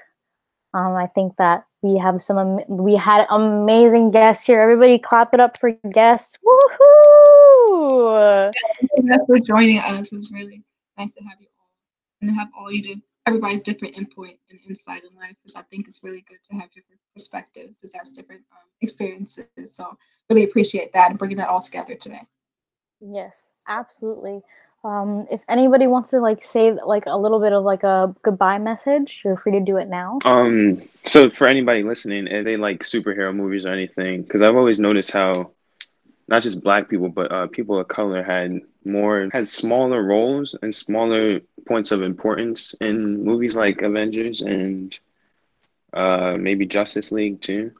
Um, I think that we have some. We had amazing guests here. Everybody, clap it up for guests! Woohoo! Thanks for joining us. It's really nice to have you all and to have all you do. Everybody's different input and insight in life, because I think it's really good to have different perspective, because that's different um, experiences. So really appreciate that and bringing that all together today. Yes, absolutely. Um, if anybody wants to like say like a little bit of like a goodbye message, you're free to do it now. Um, so for anybody listening, if they like superhero movies or anything, because I've always noticed how not just black people, but uh, people of color had more had smaller roles and smaller points of importance in movies like Avengers and uh, maybe Justice League too.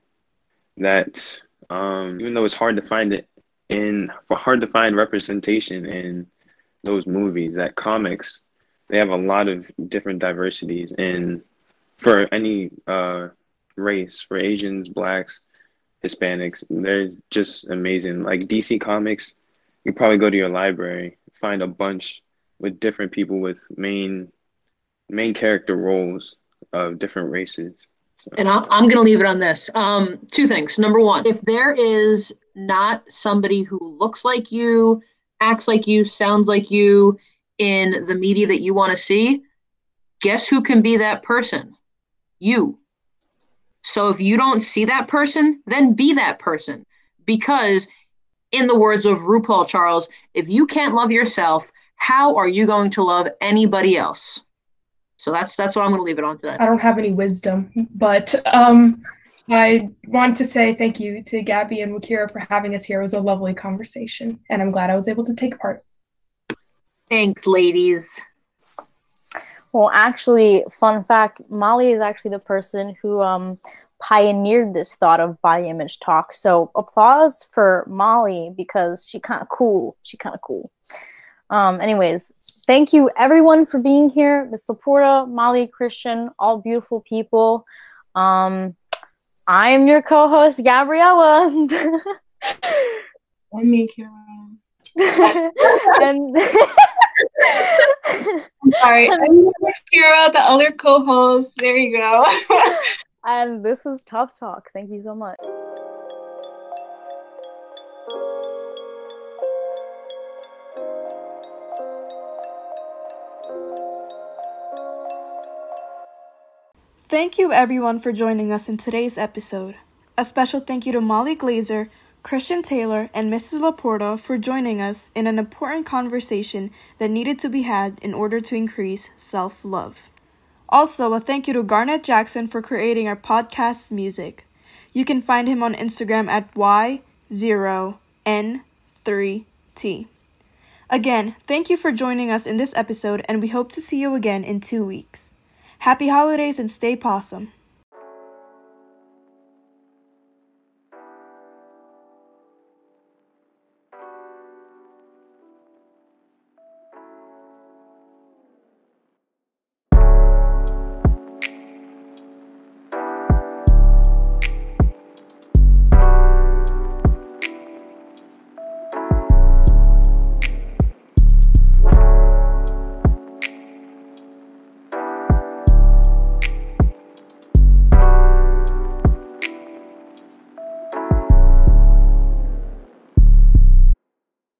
That um, even though it's hard to find it in hard to find representation in those movies, that comics they have a lot of different diversities and for any uh, race, for Asians, blacks, Hispanics, they're just amazing. Like DC Comics, you probably go to your library, find a bunch with different people with main main character roles of different races. So. And I, am going to leave it on this. Um, two things. Number one, if there is not somebody who looks like you, acts like you, sounds like you in the media that you want to see, guess who can be that person? You. So if you don't see that person, then be that person. Because, in the words of RuPaul Charles, if you can't love yourself, how are you going to love anybody else? So that's that's what I'm going to leave it on today. I don't have any wisdom, but um, I want to say thank you to Gabby and Wakira for having us here. It was a lovely conversation, and I'm glad I was able to take part. Thanks, ladies. Well, actually, fun fact: Mali is actually the person who um, pioneered this thought of body image talk. So applause for Mali because she kind of cool. She kind of cool. Um, anyways, thank you everyone for being here. Miss Laporta, Mali, Christian, all beautiful people. Um, I am your co-host, Gabriella. I'm me, Kara. and I'm sorry, I'm Kira, the other co-host. There you go. and this was Tough Talk. Thank you so much. Thank you everyone for joining us in today's episode. A special thank you to Mali Glazer, Christian Taylor, and Mrs. Laporta for joining us in an important conversation that needed to be had in order to increase self love. Also, a thank you to Garnett Jackson for creating our podcast music. You can find him on Instagram at Y0N3T. Again, thank you for joining us in this episode, and we hope to see you again in two weeks. Happy holidays and stay possum.